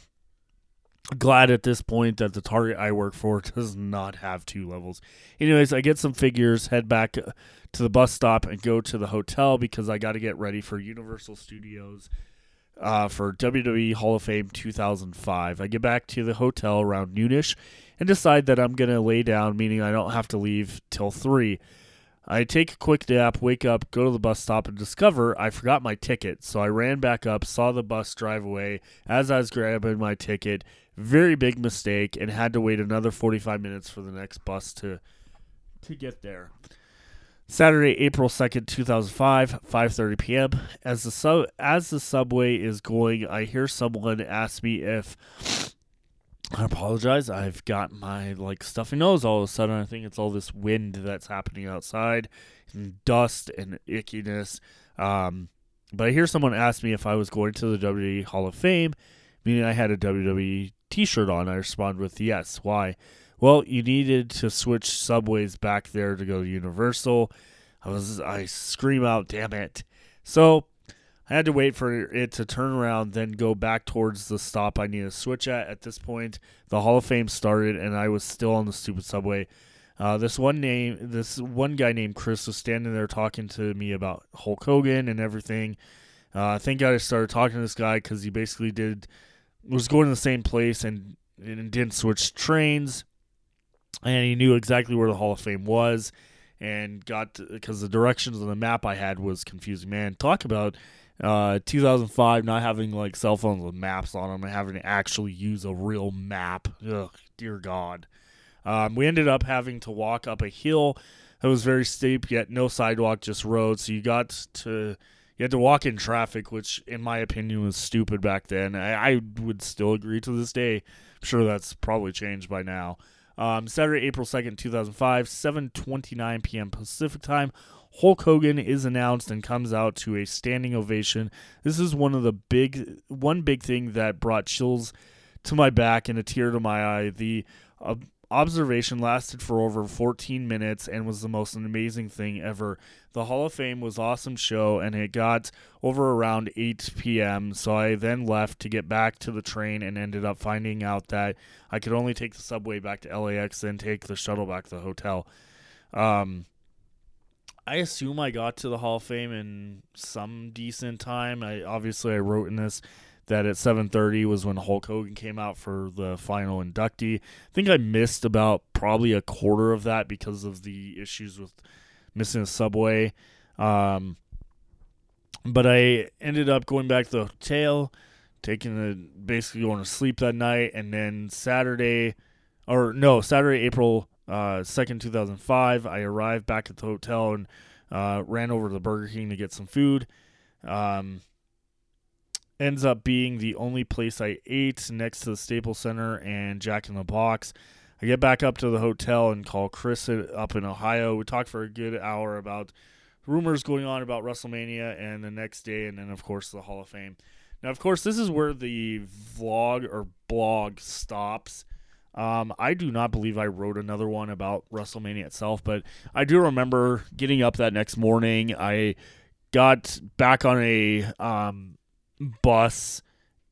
B: glad at this point that the Target I work for [LAUGHS] does not have two levels. Anyways, I get some figures, head back to the bus stop, and go to the hotel because I got to get ready for Universal Studios uh, for WWE Hall of Fame 2005. I get back to the hotel around noonish and decide that I'm going to lay down, meaning I don't have to leave till 3. I take a quick nap, wake up, go to the bus stop, and discover I forgot my ticket. So I ran back up, saw the bus drive away as I was grabbing my ticket. Very big mistake, and had to wait another 45 minutes for the next bus to to get there. Saturday, April 2nd, 2005, 5:30 p.m. As the sub as the subway is going, I hear someone ask me if I apologize. I've got my like stuffy nose all of a sudden. I think it's all this wind that's happening outside and dust and ickiness. Um, but I hear someone ask me if I was going to the WWE Hall of Fame, meaning I had a WWE t-shirt on. I respond with yes. Why? Well, you needed to switch subways back there to go to Universal. I was I scream out, "Damn it!" So I had to wait for it to turn around, then go back towards the stop I needed to switch at. At this point, the Hall of Fame started, and I was still on the stupid subway. Uh, this one name, this one guy named Chris was standing there talking to me about Hulk Hogan and everything. Uh, thank God I started talking to this guy because he basically did was going to the same place and, and didn't switch trains and he knew exactly where the Hall of Fame was, and got because the directions on the map I had was confusing. Man, talk about Uh, 2005, not having like cell phones with maps on them and having to actually use a real map. Ugh, dear God. Um, we ended up having to walk up a hill that was very steep, yet no sidewalk, just road. So you got to you had to walk in traffic, which in my opinion was stupid back then. I, I would still agree to this day. I'm sure that's probably changed by now. Um, Saturday, April 2nd, 2005, 7:29 p.m. Pacific time. Hulk Hogan is announced and comes out to a standing ovation. This is one of the big one big thing that brought chills to my back and a tear to my eye. The uh, observation lasted for over 14 minutes and was the most amazing thing ever. The Hall of Fame was awesome show and it got over around 8 p.m. So I then left to get back to the train and ended up finding out that I could only take the subway back to LAX then take the shuttle back to the hotel. Um I assume I got to the Hall of Fame in some decent time. I obviously I wrote in this that at 7:30 was when Hulk Hogan came out for the final inductee. I think I missed about probably a quarter of that because of the issues with missing a subway. Um, but I ended up going back to the hotel, taking the basically going to sleep that night, and then Saturday, or no, Saturday, April uh, second, two thousand five, I arrived back at the hotel and uh, ran over to the Burger King to get some food. Um, ends up being the only place I ate next to the Staples Center and Jack in the Box. I get back up to the hotel and call Chris up in Ohio. We talk for a good hour about rumors going on about WrestleMania and the next day, and then, of course, the Hall of Fame. Now, of course, this is where the vlog or blog stops. Um, I do not believe I wrote another one about WrestleMania itself, but I do remember getting up that next morning. I got back on a um, bus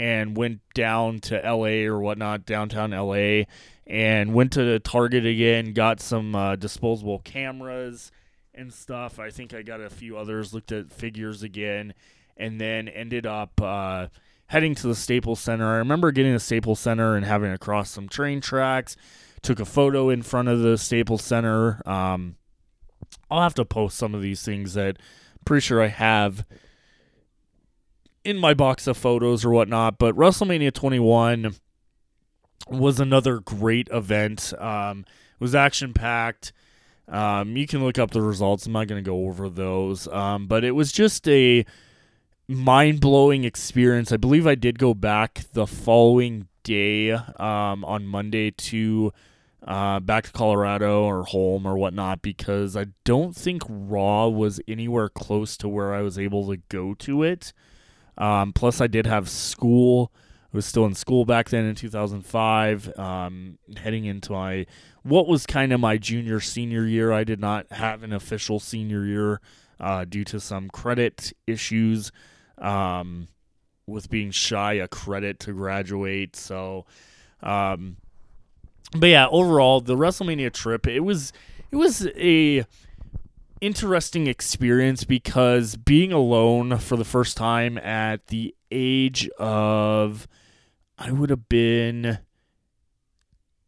B: and went down to LA or whatnot, downtown LA, and went to Target again, got some uh, disposable cameras and stuff. I think I got a few others, looked at figures again, and then ended up uh, heading to the Staples Center. I remember getting to Staples Center and having to cross some train tracks. Took a photo in front of the Staples Center. Um, I'll have to post some of these things that I'm pretty sure I have in my box of photos or whatnot. But WrestleMania 21 was another great event. Um, was action packed. Um, you can look up the results. I'm not going to go over those. Um, but it was just a mind blowing experience. I believe I did go back the following day um, on Monday to uh, back to Colorado or home or whatnot because I don't think Raw was anywhere close to where I was able to go to it. Um, plus, I did have school. I was still in school back then in 2005, um, heading into my what was kind of my junior senior year. I did not have an official senior year uh, due to some credit issues um, with being shy a credit to graduate. So, um, but yeah, overall, the WrestleMania trip it was it was a interesting experience because being alone for the first time at the age of I would have been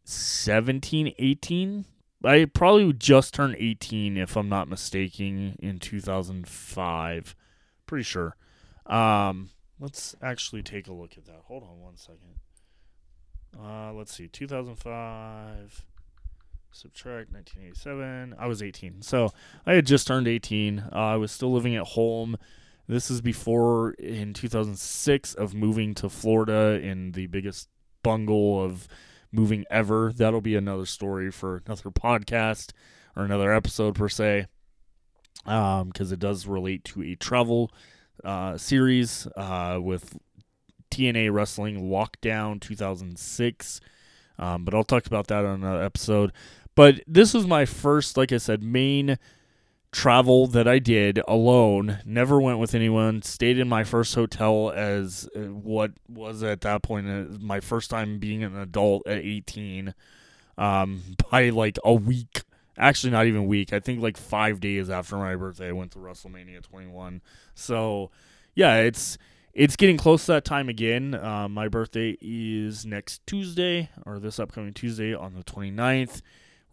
B: 17, 18. I probably would just turned 18 if I'm not mistaken in 2005. Pretty sure. Um, let's actually take a look at that. Hold on one second. Uh, let's see. 2005 subtract 1987 i was 18 so i had just turned 18 uh, i was still living at home this is before in 2006 of moving to florida in the biggest bungle of moving ever that'll be another story for another podcast or another episode per se because um, it does relate to a travel uh, series uh, with tna wrestling lockdown 2006 um, but I'll talk about that on another episode. But this was my first, like I said, main travel that I did alone. Never went with anyone. Stayed in my first hotel as uh, what was at that point uh, my first time being an adult at 18. Um, by like a week, actually not even a week. I think like five days after my birthday, I went to WrestleMania 21. So yeah, it's it's getting close to that time again. Uh, my birthday is next Tuesday or this upcoming Tuesday on the 29th.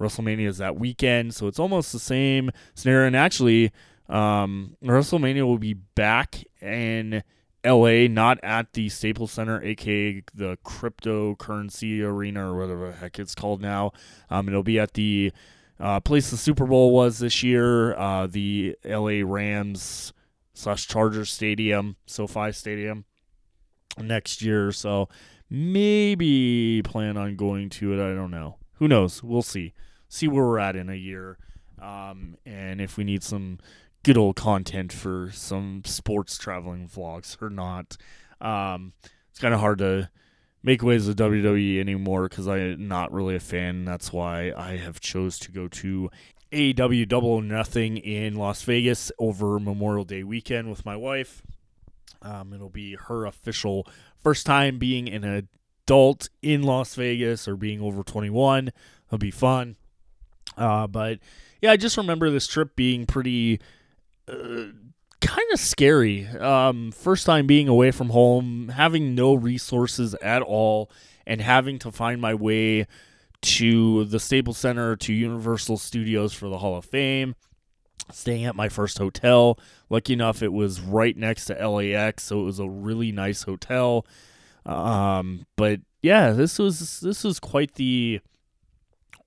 B: WrestleMania is that weekend, so it's almost the same scenario. And actually, Um, WrestleMania will be back in LA, not at the Staples Center, aka the cryptocurrency arena or whatever the heck it's called now. Um, it'll be at the uh, place the Super Bowl was this year, uh, the LA Rams slash Chargers Stadium, SoFi Stadium, next year. So maybe plan on going to it. I don't know. Who knows? We'll see. See where we're at in a year, um, and if we need some good old content for some sports traveling vlogs or not. Um, it's kind of hard to make waves with WWE anymore because I'm not really a fan. That's why I have chose to go to AEW Double Nothing in Las Vegas over Memorial Day weekend with my wife. Um, it'll be her official first time being an adult in Las Vegas or being over 21. It'll be fun. Uh, but yeah, I just remember this trip being pretty uh, kind of scary. Um, first time being away from home, having no resources at all, and having to find my way to the Staples Center to Universal Studios for the Hall of Fame. Staying at my first hotel. Lucky enough, it was right next to LAX, so it was a really nice hotel. Um, but yeah, this was this was quite the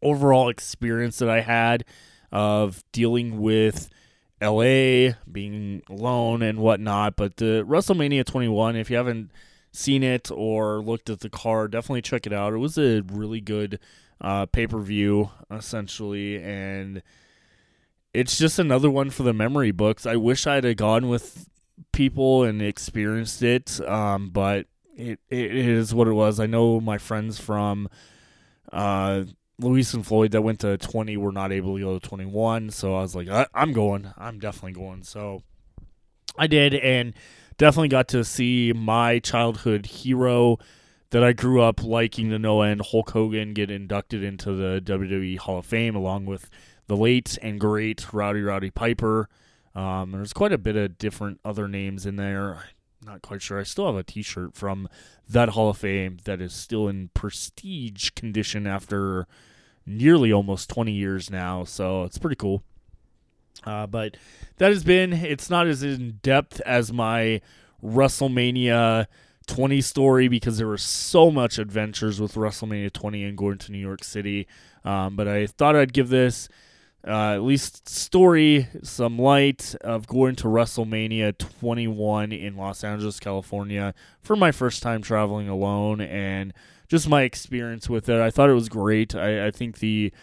B: overall experience that I had of dealing with LA, being alone and whatnot. But the WrestleMania 21, if you haven't seen it or looked at the card, definitely check it out. It was a really good uh, pay per view, essentially, and it's just another one for the memory books. I wish I'd have gone with people and experienced it, um, but it it is what it was. I know my friends from uh, Luis and Floyd that went to 20 were not able to go to 21. So I was like, I, am going. I'm definitely going. So I did, and definitely got to see my childhood hero that I grew up liking to no end, Hulk Hogan, get inducted into the WWE Hall of Fame along with the late and great Rowdy Roddy Piper. Um, there's quite a bit of different other names in there. Not quite sure. I still have a T-shirt from that Hall of Fame that is still in prestige condition after nearly almost 20 years now. So it's pretty cool. Uh, but that has been, it's not as in depth as my WrestleMania 20 story because there were so much adventures with WrestleMania 20 and going to New York City. Um, but I thought I'd give this uh, at least story some light of going to WrestleMania 21 in Los Angeles, California for my first time traveling alone and just my experience with it. I thought it was great. I, I think the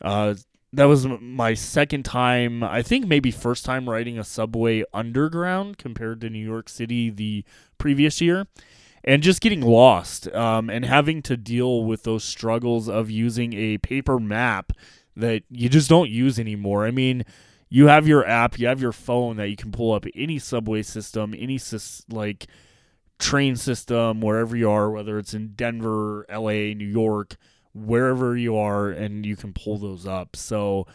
B: uh, that was my second time. I think maybe first time riding a subway underground compared to New York City the previous year, and just getting lost um, and having to deal with those struggles of using a paper map that you just don't use anymore. I mean. You have your app, you have your phone that you can pull up any subway system, any like train system wherever you are, whether it's in Denver, LA, New York, wherever you are, and you can pull those up. So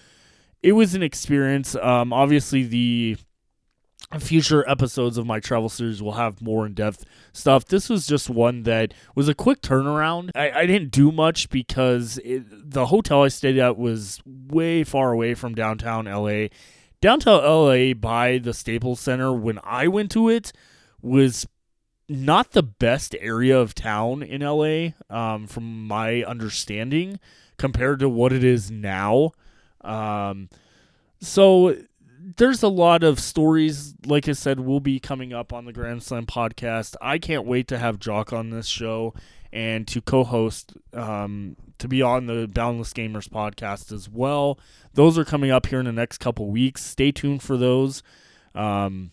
B: it was an experience. Um, obviously, the future episodes of my travel series will have more in depth stuff. This was just one that was a quick turnaround. I, I didn't do much because it, the hotel I stayed at was way far away from downtown LA. Downtown LA by the Staples Center, when I went to it, was not the best area of town in LA, um, from my understanding, compared to what it is now. Um, so there's a lot of stories, like I said, will be coming up on the Grand Slam podcast. I can't wait to have Jock on this show and to co-host, um, to be on the Boundless Gamers podcast as well. Those are coming up here in the next couple weeks. Stay tuned for those. Um,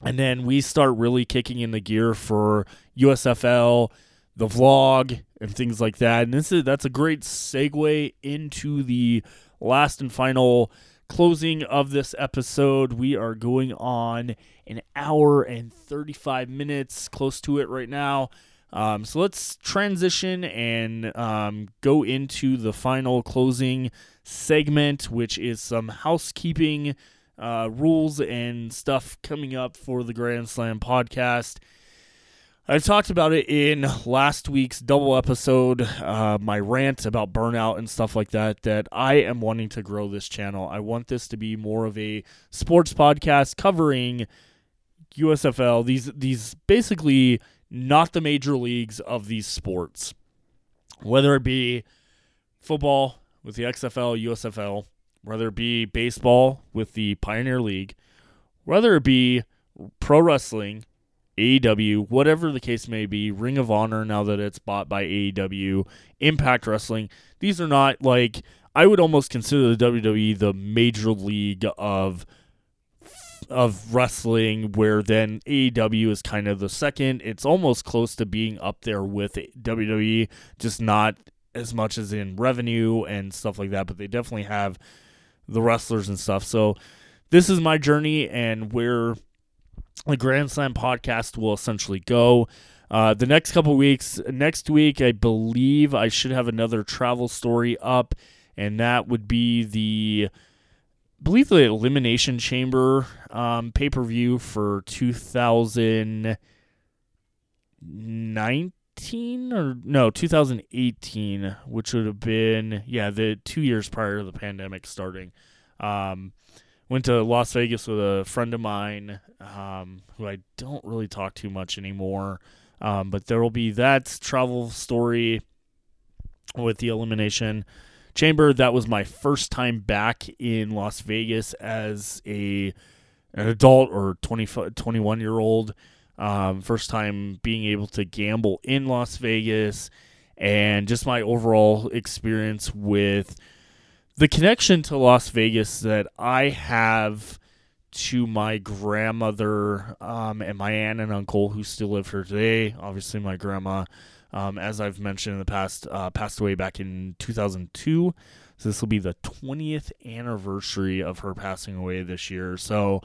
B: and then we start really kicking in the gear for USFL, the vlog, and things like that. And this is that's a great segue into the last and final closing of this episode. We are going on an hour and 35 minutes, close to it right now. Um, so let's transition and um, go into the final closing segment, which is some housekeeping uh, rules and stuff coming up for the Grand Slam podcast. I've talked about it in last week's double episode, uh, my rant about burnout and stuff like that, that I am wanting to grow this channel. I want this to be more of a sports podcast covering USFL, these these basically not the major leagues of these sports. Whether it be football with the XFL, USFL, whether it be baseball with the Pioneer League, whether it be pro wrestling AEW, whatever the case may be, Ring of Honor now that it's bought by AEW, Impact Wrestling. These are not like I would almost consider the WWE the major league of of wrestling where then AEW is kind of the second. It's almost close to being up there with WWE, just not as much as in revenue and stuff like that, but they definitely have the wrestlers and stuff. So this is my journey and where the Grand Slam podcast will essentially go. Uh, the next couple weeks, next week, I believe I should have another travel story up, and that would be the, I believe the Elimination Chamber um, pay per view for 2019 or no 2018, which would have been yeah the two years prior to the pandemic starting. Um, went to Las Vegas with a friend of mine um, who I don't really talk too much anymore. Um, but there will be that travel story with the elimination chamber. That was my first time back in Las Vegas as a an adult or 20, 21 year old. Um, first time being able to gamble in Las Vegas and just my overall experience with the connection to Las Vegas that I have to my grandmother um, and my aunt and uncle who still live here today. Obviously, my grandma, um, as I've mentioned in the past, uh, passed away back in 2002. So this will be the 20th anniversary of her passing away this year. So,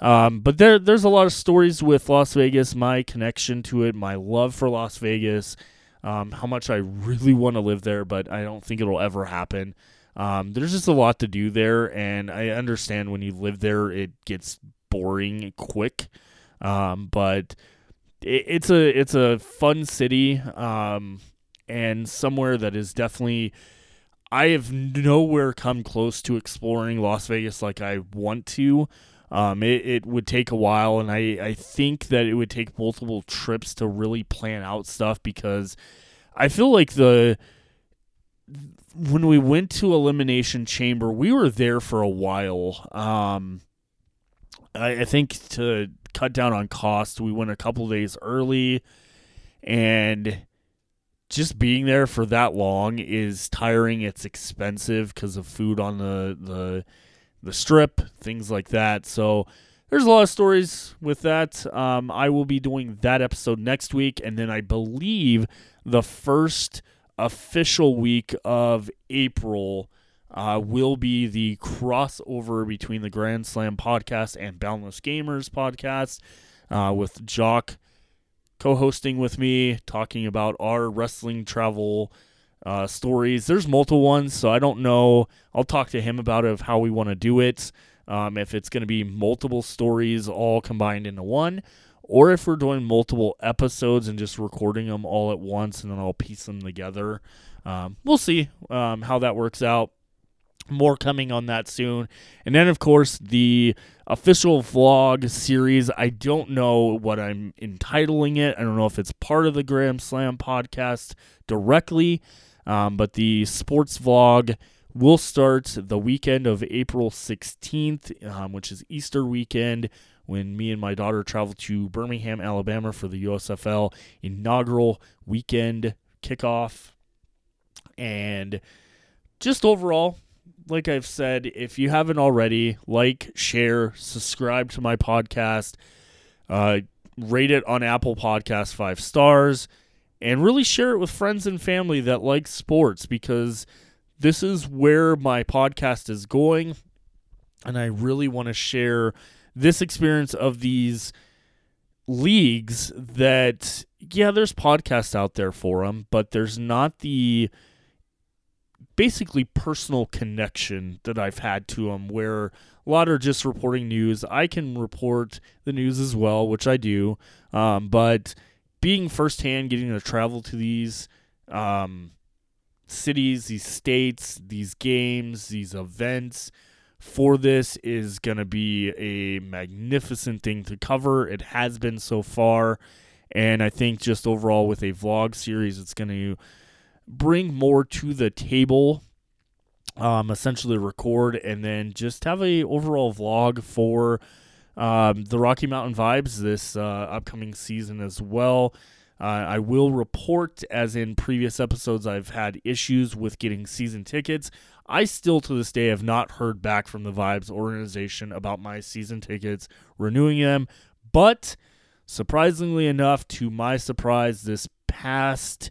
B: um, but there, there's a lot of stories with Las Vegas, my connection to it, my love for Las Vegas, um, how much I really want to live there, but I don't think it'll ever happen. Um, there's just a lot to do there, and I understand when you live there, it gets boring quick. Um, but it, it's a it's a fun city, um, and somewhere that is definitely. I have nowhere come close to exploring Las Vegas like I want to. Um, it, it would take a while, and I, I think that it would take multiple trips to really plan out stuff because I feel like the when we went to Elimination Chamber, we were there for a while. Um, I, I think to cut down on cost, we went a couple days early, and just being there for that long is tiring. It's expensive because of food on the the the strip, things like that. So there's a lot of stories with that. Um, I will be doing that episode next week, and then I believe the first official week of April uh, will be the crossover between the Grand Slam podcast and Boundless Gamers podcast uh, with Jock co hosting with me, talking about our wrestling travel uh, stories. There's multiple ones, so I don't know. I'll talk to him about of how we want to do it. Um, if it's going to be multiple stories all combined into one, or if we're doing multiple episodes and just recording them all at once and then I'll piece them together. Um, we'll see um, how that works out. More coming on that soon. And then, of course, the official vlog series. I don't know what I'm entitling it. I don't know if it's part of the Grand Slam podcast directly, um, but the sports vlog will start the weekend of April 16th, um, which is Easter weekend when me and my daughter traveled to Birmingham, Alabama for the USFL inaugural weekend kickoff. And just overall, like I've said, if you haven't already, like, share, subscribe to my podcast, uh, rate it on Apple Podcast five stars, and really share it with friends and family that like sports because this is where my podcast is going. And I really want to share this experience of these leagues that yeah there's podcasts out there for them but there's not the basically personal connection that I've had to them where a lot are just reporting news. I can report the news as well which I do um, but being firsthand, getting to travel to these um, cities, these states, these games, these events for this is going to be a magnificent thing to cover. It has been so far. And I think just overall with a vlog series, it's going to bring more to the table. Um, essentially record and then just have a overall vlog for um, the Rocky Mountain Vibes this uh, upcoming season as well. Uh, I will report, as in previous episodes, I've had issues with getting season tickets. I still, to this day, have not heard back from the Vibes organization about my season tickets, renewing them. But surprisingly enough, to my surprise, this past,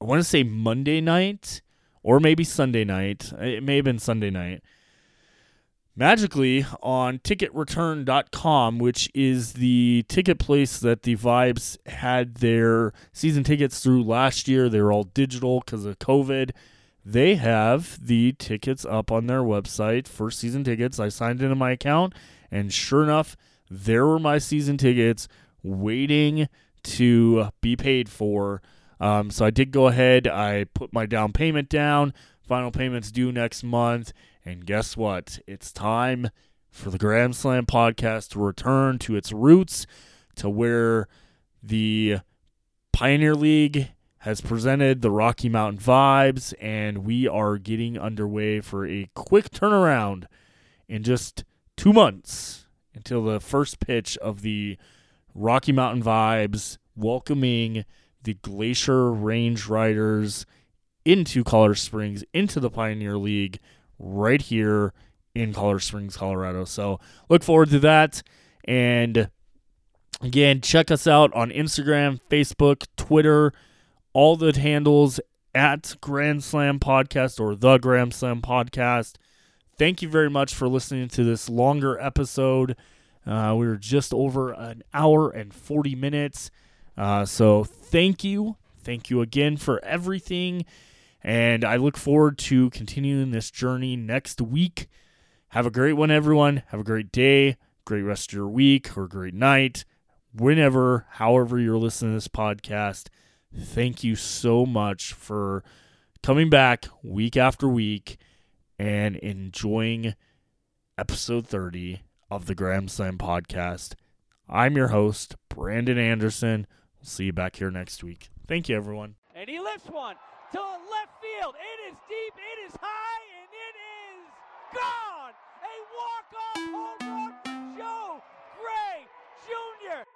B: I want to say Monday night or maybe Sunday night, it may have been Sunday night, magically on ticketreturn.com, which is the ticket place that the Vibes had their season tickets through last year. They were all digital because of COVID. They have the tickets up on their website for season tickets. I signed into my account, and sure enough, there were my season tickets waiting to be paid for. Um, so I did go ahead. I put my down payment down. Final payments due next month and guess what? It's time for the Grand Slam podcast to return to its roots, to where the Pioneer League has presented the Rocky Mountain vibes, and we are getting underway for a quick turnaround in just two months until the first pitch of the Rocky Mountain vibes welcoming the Glacier Range Riders into Colorado Springs, into the Pioneer League right here in Colorado Springs, Colorado. So look forward to that. And again, check us out on Instagram, Facebook, Twitter, all the handles at Grand Slam Podcast or the Grand Slam Podcast. Thank you very much for listening to this longer episode. Uh, we were just over an hour and 40 minutes. Uh, so thank you. Thank you again for everything. And I look forward to continuing this journey next week. Have a great one, everyone. Have a great day, great rest of your week, or great night, whenever, however you're listening to this podcast. Thank you so much for coming back week after week and enjoying episode 30 of the Grand Slam podcast. I'm your host, Brandon Anderson. We'll see you back here next week. Thank you, everyone.
A: And he lifts one to left field. It is deep, it is high, and it is gone. A walk-off home run for Joe Gray Jr.